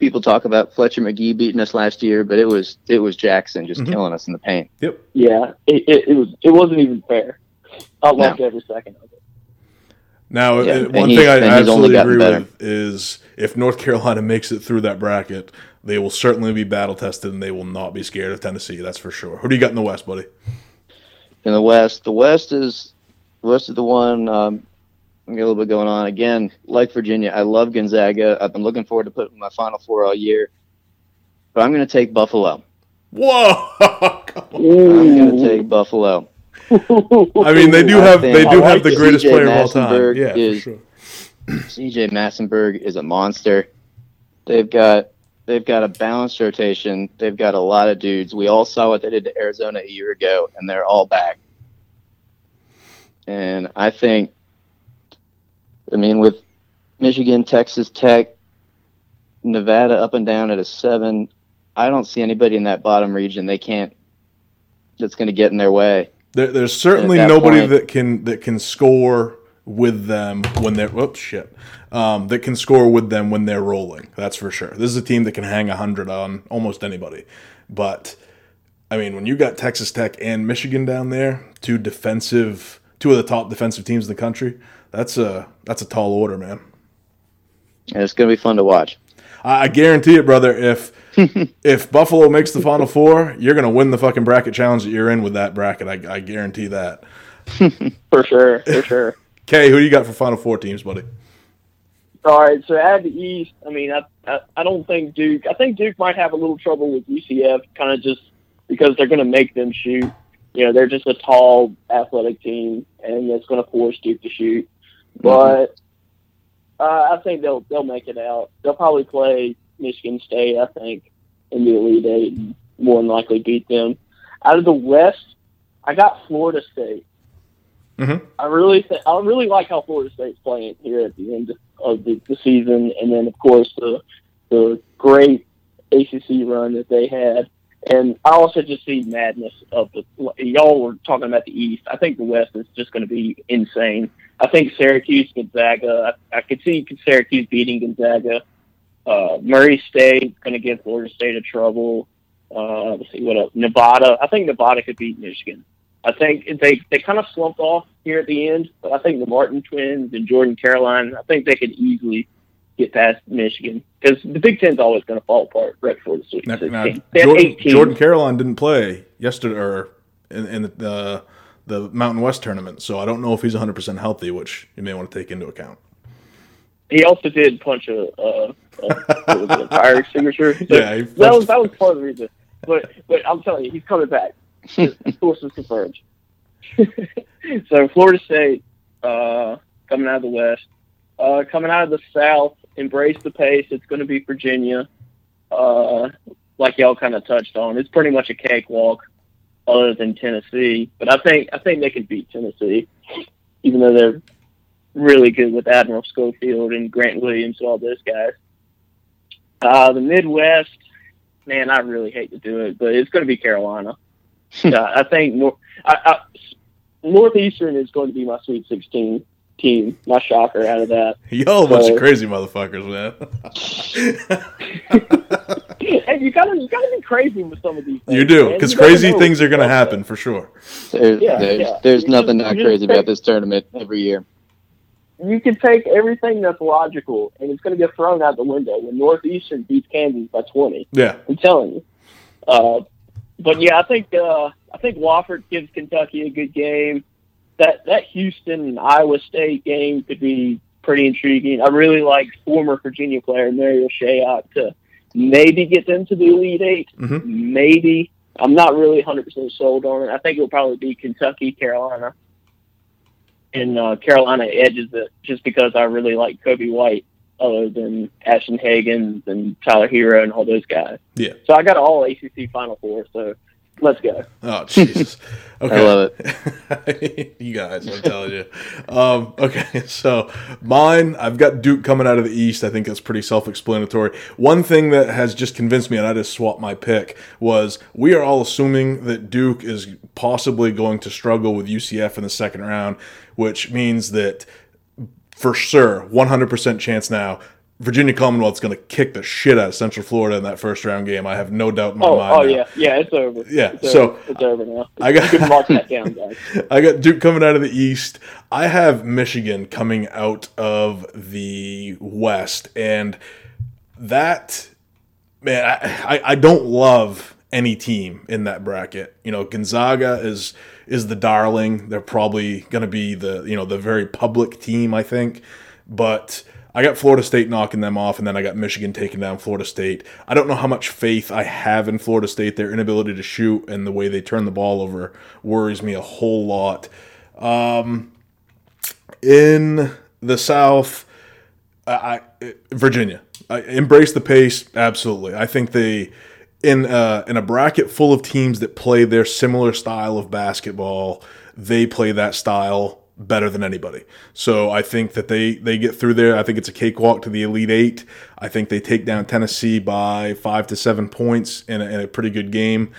People talk about Fletcher Magee beating us last year, but it was it was Jackson just Mhm. killing us in the paint. yep. Yeah. It, it, it was. It wasn't even fair. I loved every second of it. Now, Yeah, uh, one thing I and he's only absolutely agree better. with is if North Carolina makes it through that bracket, they will certainly be battle tested and they will not be scared of Tennessee. That's for sure. Who do you got in the West, buddy? In the West, the West is the West is the one. Um, we got a little bit going on again. Like Virginia, I love Gonzaga. I've been looking forward to putting my Final Four all year, but I'm going to take Buffalo. Whoa! I'm going to take Buffalo. I mean, they do have they do I have the greatest player of all time. Yeah, for is- sure. CJ Massinburg is a monster. They've got they've got a balanced rotation. They've got a lot of dudes. We all saw what they did to Arizona a year ago, and they're all back. And I think, I mean, with Michigan, Texas Tech, Nevada up and down at a seven, I don't see anybody in that bottom region. They can't. That's going to get in their way. There, there's certainly that nobody point- that can that can score with them when they're whoops shit um, that can score with them when they're rolling. That's for sure. This is a team that can hang hundred on almost anybody. But I mean, when you got Texas Tech and Michigan down there, two defensive, two of the top defensive teams in the country, that's a that's a tall order, man. And it's going to be fun to watch. I, I guarantee it, brother. If if Buffalo makes the Final Four, you're gonna win the fucking bracket challenge that you're in with that bracket. I, I guarantee that. For sure. For sure. Kay, who do you got for Final Four teams, buddy? All right, so add the East. I mean, I, I I don't think Duke. I think Duke might have a little trouble with UCF, kind of just because they're going to make them shoot. You know, they're just a tall, athletic team, and it's going to force Duke to shoot. But uh, I think they'll they'll make it out. They'll probably play Michigan State. I think in the Elite Eight, and more than likely beat them. Out of the West, I got Florida State. Mhm. I really, th- I really like how Florida State's playing here at the end of the, the season, and then of course the the great ACC run that they had, And I also just see madness of the y'all were talking about the East. I think the West is just going to be insane. I think Syracuse, Gonzaga. I, I could see Syracuse beating Gonzaga. Uh, Murray State going to give Florida State a trouble. Uh, let's see what else. Nevada. I think Nevada could beat Michigan. I think they they kind of slumped off here at the end, but I think the Martin twins and Jordan Caroline. I think they could easily get past Michigan because the Big Ten's always going to fall apart right before the Sweet Now, now, 16. They Jordan, Jordan Caroline didn't play yesterday or in, in the the Mountain West tournament, so I don't know if he's 100 percent healthy, which you may want to take into account. He also did punch a, a, a, what was it, a fire extinguisher. So Yeah, he that was that was part of the reason. But but I'm telling you, he's coming back. Sources confirmed. so Florida State uh, coming out of the West, uh, coming out of the South, embrace the pace. It's going to be Virginia. Uh, like y'all kind of touched on, it's pretty much a cakewalk, other than Tennessee. But I think I think they can beat Tennessee, even though they're really good with Admiral Schofield and Grant Williams and all those guys. Uh, the Midwest, man, I really hate to do it, but it's going to be Carolina. uh, I think Nor- I, I, Northeastern is going to be my Sweet 16 team, my shocker out of that. Y'all a bunch So- of crazy motherfuckers, man. and you gotta you gotta be crazy with some of these. Things, you do, because crazy things are going to what's happen for sure. There's, Yeah, there's, yeah. there's nothing just- not crazy just about this tournament every year. you can take everything that's logical and it's going to get thrown out the window when Northeastern beats Kansas by 20. Yeah, I'm telling you. Uh, but yeah, I think uh, I think Wofford gives Kentucky a good game. That that Houston Iowa State game could be pretty intriguing. I really like former Virginia player Mario Shayok to maybe get them to the Elite 8 Mhm. Maybe I'm not really 100 percent sold on it. I think it'll probably be Kentucky, Carolina, and uh, Carolina edges it just because I really like Coby White, other than Ashton Hagans and Tyler Herro and all those guys. yeah. So I got all ACC Final Four. So let's go. Oh Jesus. Okay. I love it. you guys, I'm telling you. Um, okay, so mine, I've got Duke coming out of the East. I think that's pretty self-explanatory. One thing that has just convinced me, and I just swapped my pick, was we are all assuming that Duke is possibly going to struggle with UCF in the second round, which means that for sure, 100% chance now. Virginia Commonwealth's going to kick the shit out of Central Florida in that first round game. I have no doubt in my Oh, mind. oh now. yeah, yeah, it's over. Yeah, it's so over. it's over now. I got- mark that down, guys. I got Duke coming out of the East. I have Michigan coming out of the West, and that man, I, I, I don't love any team in that bracket. You know, Gonzaga is is the darling. They're probably going to be the you know the very public team, I think, but. I got Florida State knocking them off, and then I got Michigan taking down Florida State. I don't know how much faith I have in Florida State. Their inability to shoot and the way they turn the ball over worries me a whole lot. Um, in the South, I, I Virginia I, embrace the pace. Absolutely, I think they in uh, in a bracket full of teams that play their similar style of basketball. They play that style better than anybody. So I think that they they get through there. I think it's a cakewalk to the Elite Eight. I think they take down Tennessee by five to seven points in a, in a pretty good game.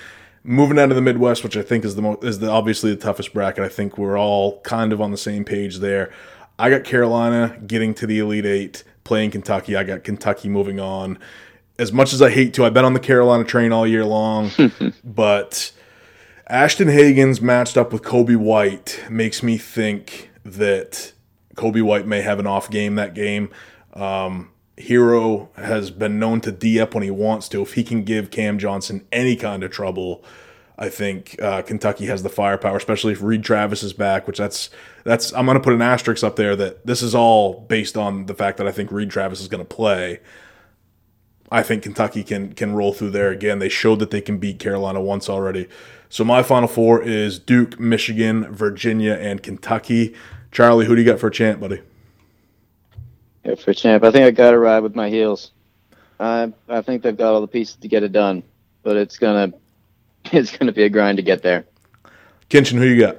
Moving out of the Midwest, which I think is the most is the obviously the toughest bracket. I think we're all kind of on the same page there. I got Carolina getting to the Elite Eight, playing Kentucky. I got Kentucky moving on. As much as I hate to, I've been on the Carolina train all year long, but Ashton Hagans matched up with Coby White makes me think that Coby White may have an off game that game. Um, Herro has been known to D up when he wants to. If he can give Cam Johnson any kind of trouble, I think uh, Kentucky has the firepower, especially if Reid Travis is back. Which that's that's I'm going to put an asterisk up there that this is all based on the fact that I think Reid Travis is going to play. I think Kentucky can can roll through there again. They showed that they can beat Carolina once already. So my final four is Duke, Michigan, Virginia, and Kentucky. Charlie, who do you got for a champ, buddy? Yeah, for champ, I think I got to ride with my heels. I I think they've got all the pieces to get it done, but it's gonna it's gonna be a grind to get there. Kinchen, who you got?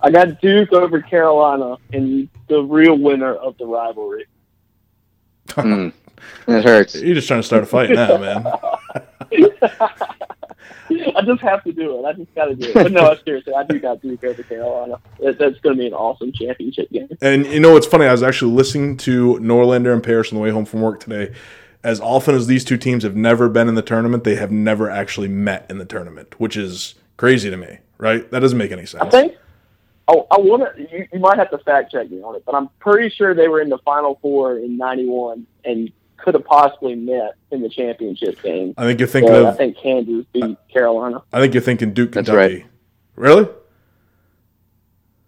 I got Duke over Carolina and the real winner of the rivalry. Mm. It hurts. You're just trying to start a fight now, man. I just have to do it. I just got to do it. But no, seriously, I do got Duke over Carolina. That- That's going to be an awesome championship game. And you know what's funny? I was actually listening to Norlander and Parrish on the way home from work today. As often as these two teams have never been in the tournament, they have never actually met in the tournament, which is crazy to me, right? That doesn't make any sense. I think. Oh, I want to. You, you might have to fact check me on it, but I'm pretty sure they were in the Final Four in '91 and could have possibly met in the championship game. I think you're thinking But I think Kansas beat Carolina. I think you're thinking Duke, That's Kentucky. right. Really?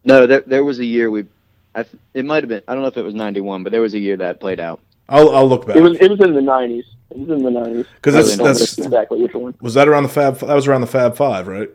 No, there there was a year we, I th- it might have been. I don't know if it was '91, but there was a year that played out. I'll I'll look back It was. It was in the '90s. It was in the '90s. because that's that's exactly which one. was that around the Fab? That was around the Fab Five, right?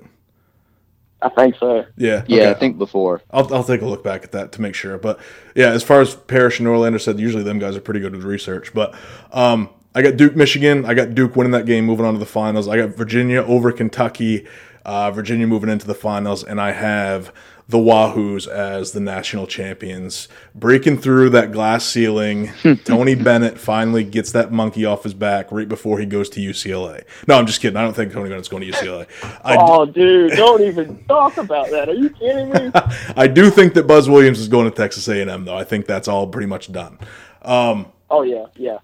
I think so. Yeah. Yeah, okay. I think before. I'll, I'll take a look back at that to make sure. But yeah, as far as Parrish and Norlander said, usually them guys are pretty good with research. But um, I got Duke, Michigan. I got Duke winning that game, moving on to the finals. I got Virginia over Kentucky. Uh, Virginia moving into the finals, and I have the Wahoos as the national champions, breaking through that glass ceiling. Tony Bennett finally gets that monkey off his back right before he goes to UCLA. No, I'm just kidding. I don't think Tony Bennett's going to UCLA. I, Oh, dude, don't even talk about that. Are you kidding me? I do think that Buzz Williams is going to Texas A&M, though. I think that's all pretty much done. Um, Oh yeah, yeah.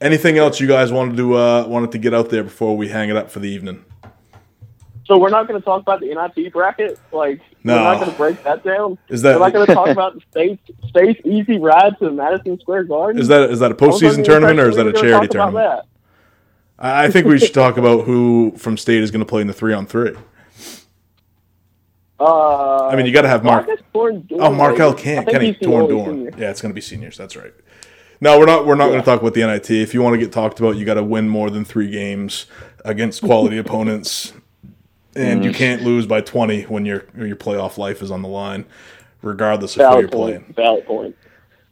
anything else you guys wanted to uh, wanted to get out there before we hang it up for the evening? So we're not going to talk about the NIT bracket. Like No. we're not going to break that down. Is that- we're not going to talk about the state state's easy ride to Madison Square Garden. Is that is that a postseason tournament or is that a we were gonna charity talk about tournament? I think we should talk about who from state is going to play in the three on three. Uh, I mean, you got to have Mark. Dorn, Oh, Markell maybe. I can't. think Kenny Torn Dorn. Yeah, it's going to be seniors. That's right. No, we're not. We're not going to talk about the NIT. If you want to get talked about, you got to win more than three games against quality opponents, and Mm. you can't lose by twenty when your your playoff life is on the line, regardless of who you're point. playing. Valid point.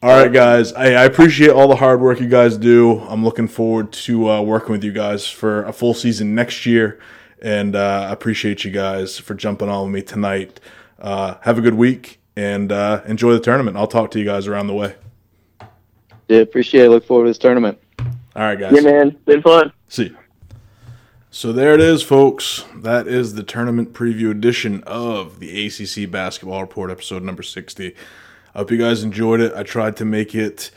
All right, guys. I, I appreciate all the hard work you guys do. I'm looking forward to uh, working with you guys for a full season next year, and uh, I appreciate you guys for jumping on with me tonight. Uh, have a good week and uh, enjoy the tournament. I'll talk to you guys around the way. Yeah, appreciate it. Look forward to this tournament. All right, guys. Yeah, man, been fun. See. you. So there it is, folks. That is the tournament preview edition of the ACC Basketball Report, episode number 60. I hope you guys enjoyed it. I tried to make it,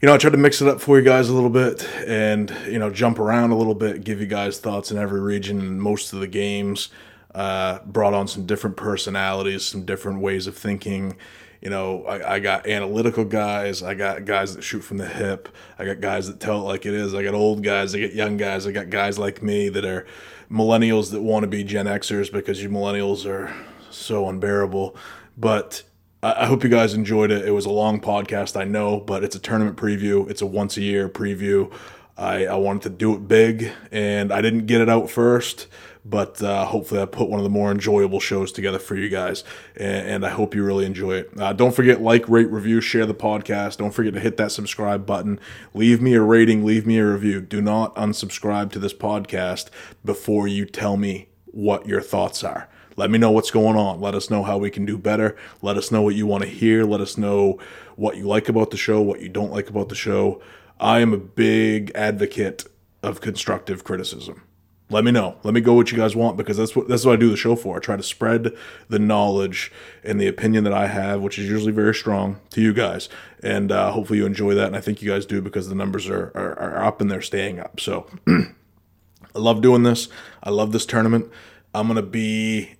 you know, I tried to mix it up for you guys a little bit and, you know, jump around a little bit, give you guys thoughts in every region and most of the games. Uh, brought on some different personalities, some different ways of thinking. You know, I, I got analytical guys. I got guys that shoot from the hip. I got guys that tell it like it is. I got old guys. I got young guys. I got guys like me that are millennials that want to be Gen Xers because you millennials are so unbearable. But I, I hope you guys enjoyed it. It was a long podcast, I know, but it's a tournament preview. It's a once a year preview. I, I wanted to do it big, and I didn't get it out first but uh, hopefully I put one of the more enjoyable shows together for you guys, and, and I hope you really enjoy it. Uh, don't forget like, rate, review, share the podcast. Don't forget to hit that subscribe button. Leave me a rating, leave me a review. Do not unsubscribe to this podcast before you tell me what your thoughts are. Let me know what's going on. Let us know how we can do better. Let us know what you want to hear. Let us know what you like about the show, what you don't like about the show. I am a big advocate of constructive criticism let me know. Let me go what you guys want because that's what that's what I do the show for. I try to spread the knowledge and the opinion that I have, which is usually very strong, to you guys. And uh, hopefully you enjoy that. And I think you guys do because the numbers are, are, are up and they're staying up. So I love doing this. I love this tournament. I'm gonna be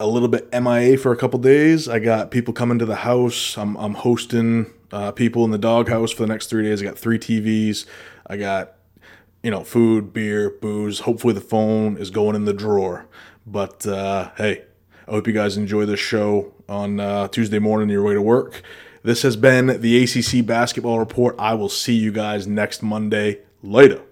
a little bit MIA for a couple days. I got people coming to the house. I'm I'm hosting uh, people in the doghouse for the next three days. I got three TVs. I got you know, food, beer, booze. Hopefully, the phone is going in the drawer. But uh, hey, I hope you guys enjoy this show on uh, Tuesday morning on your way to work. This has been the ACC Basketball Report. I will see you guys next Monday. Later.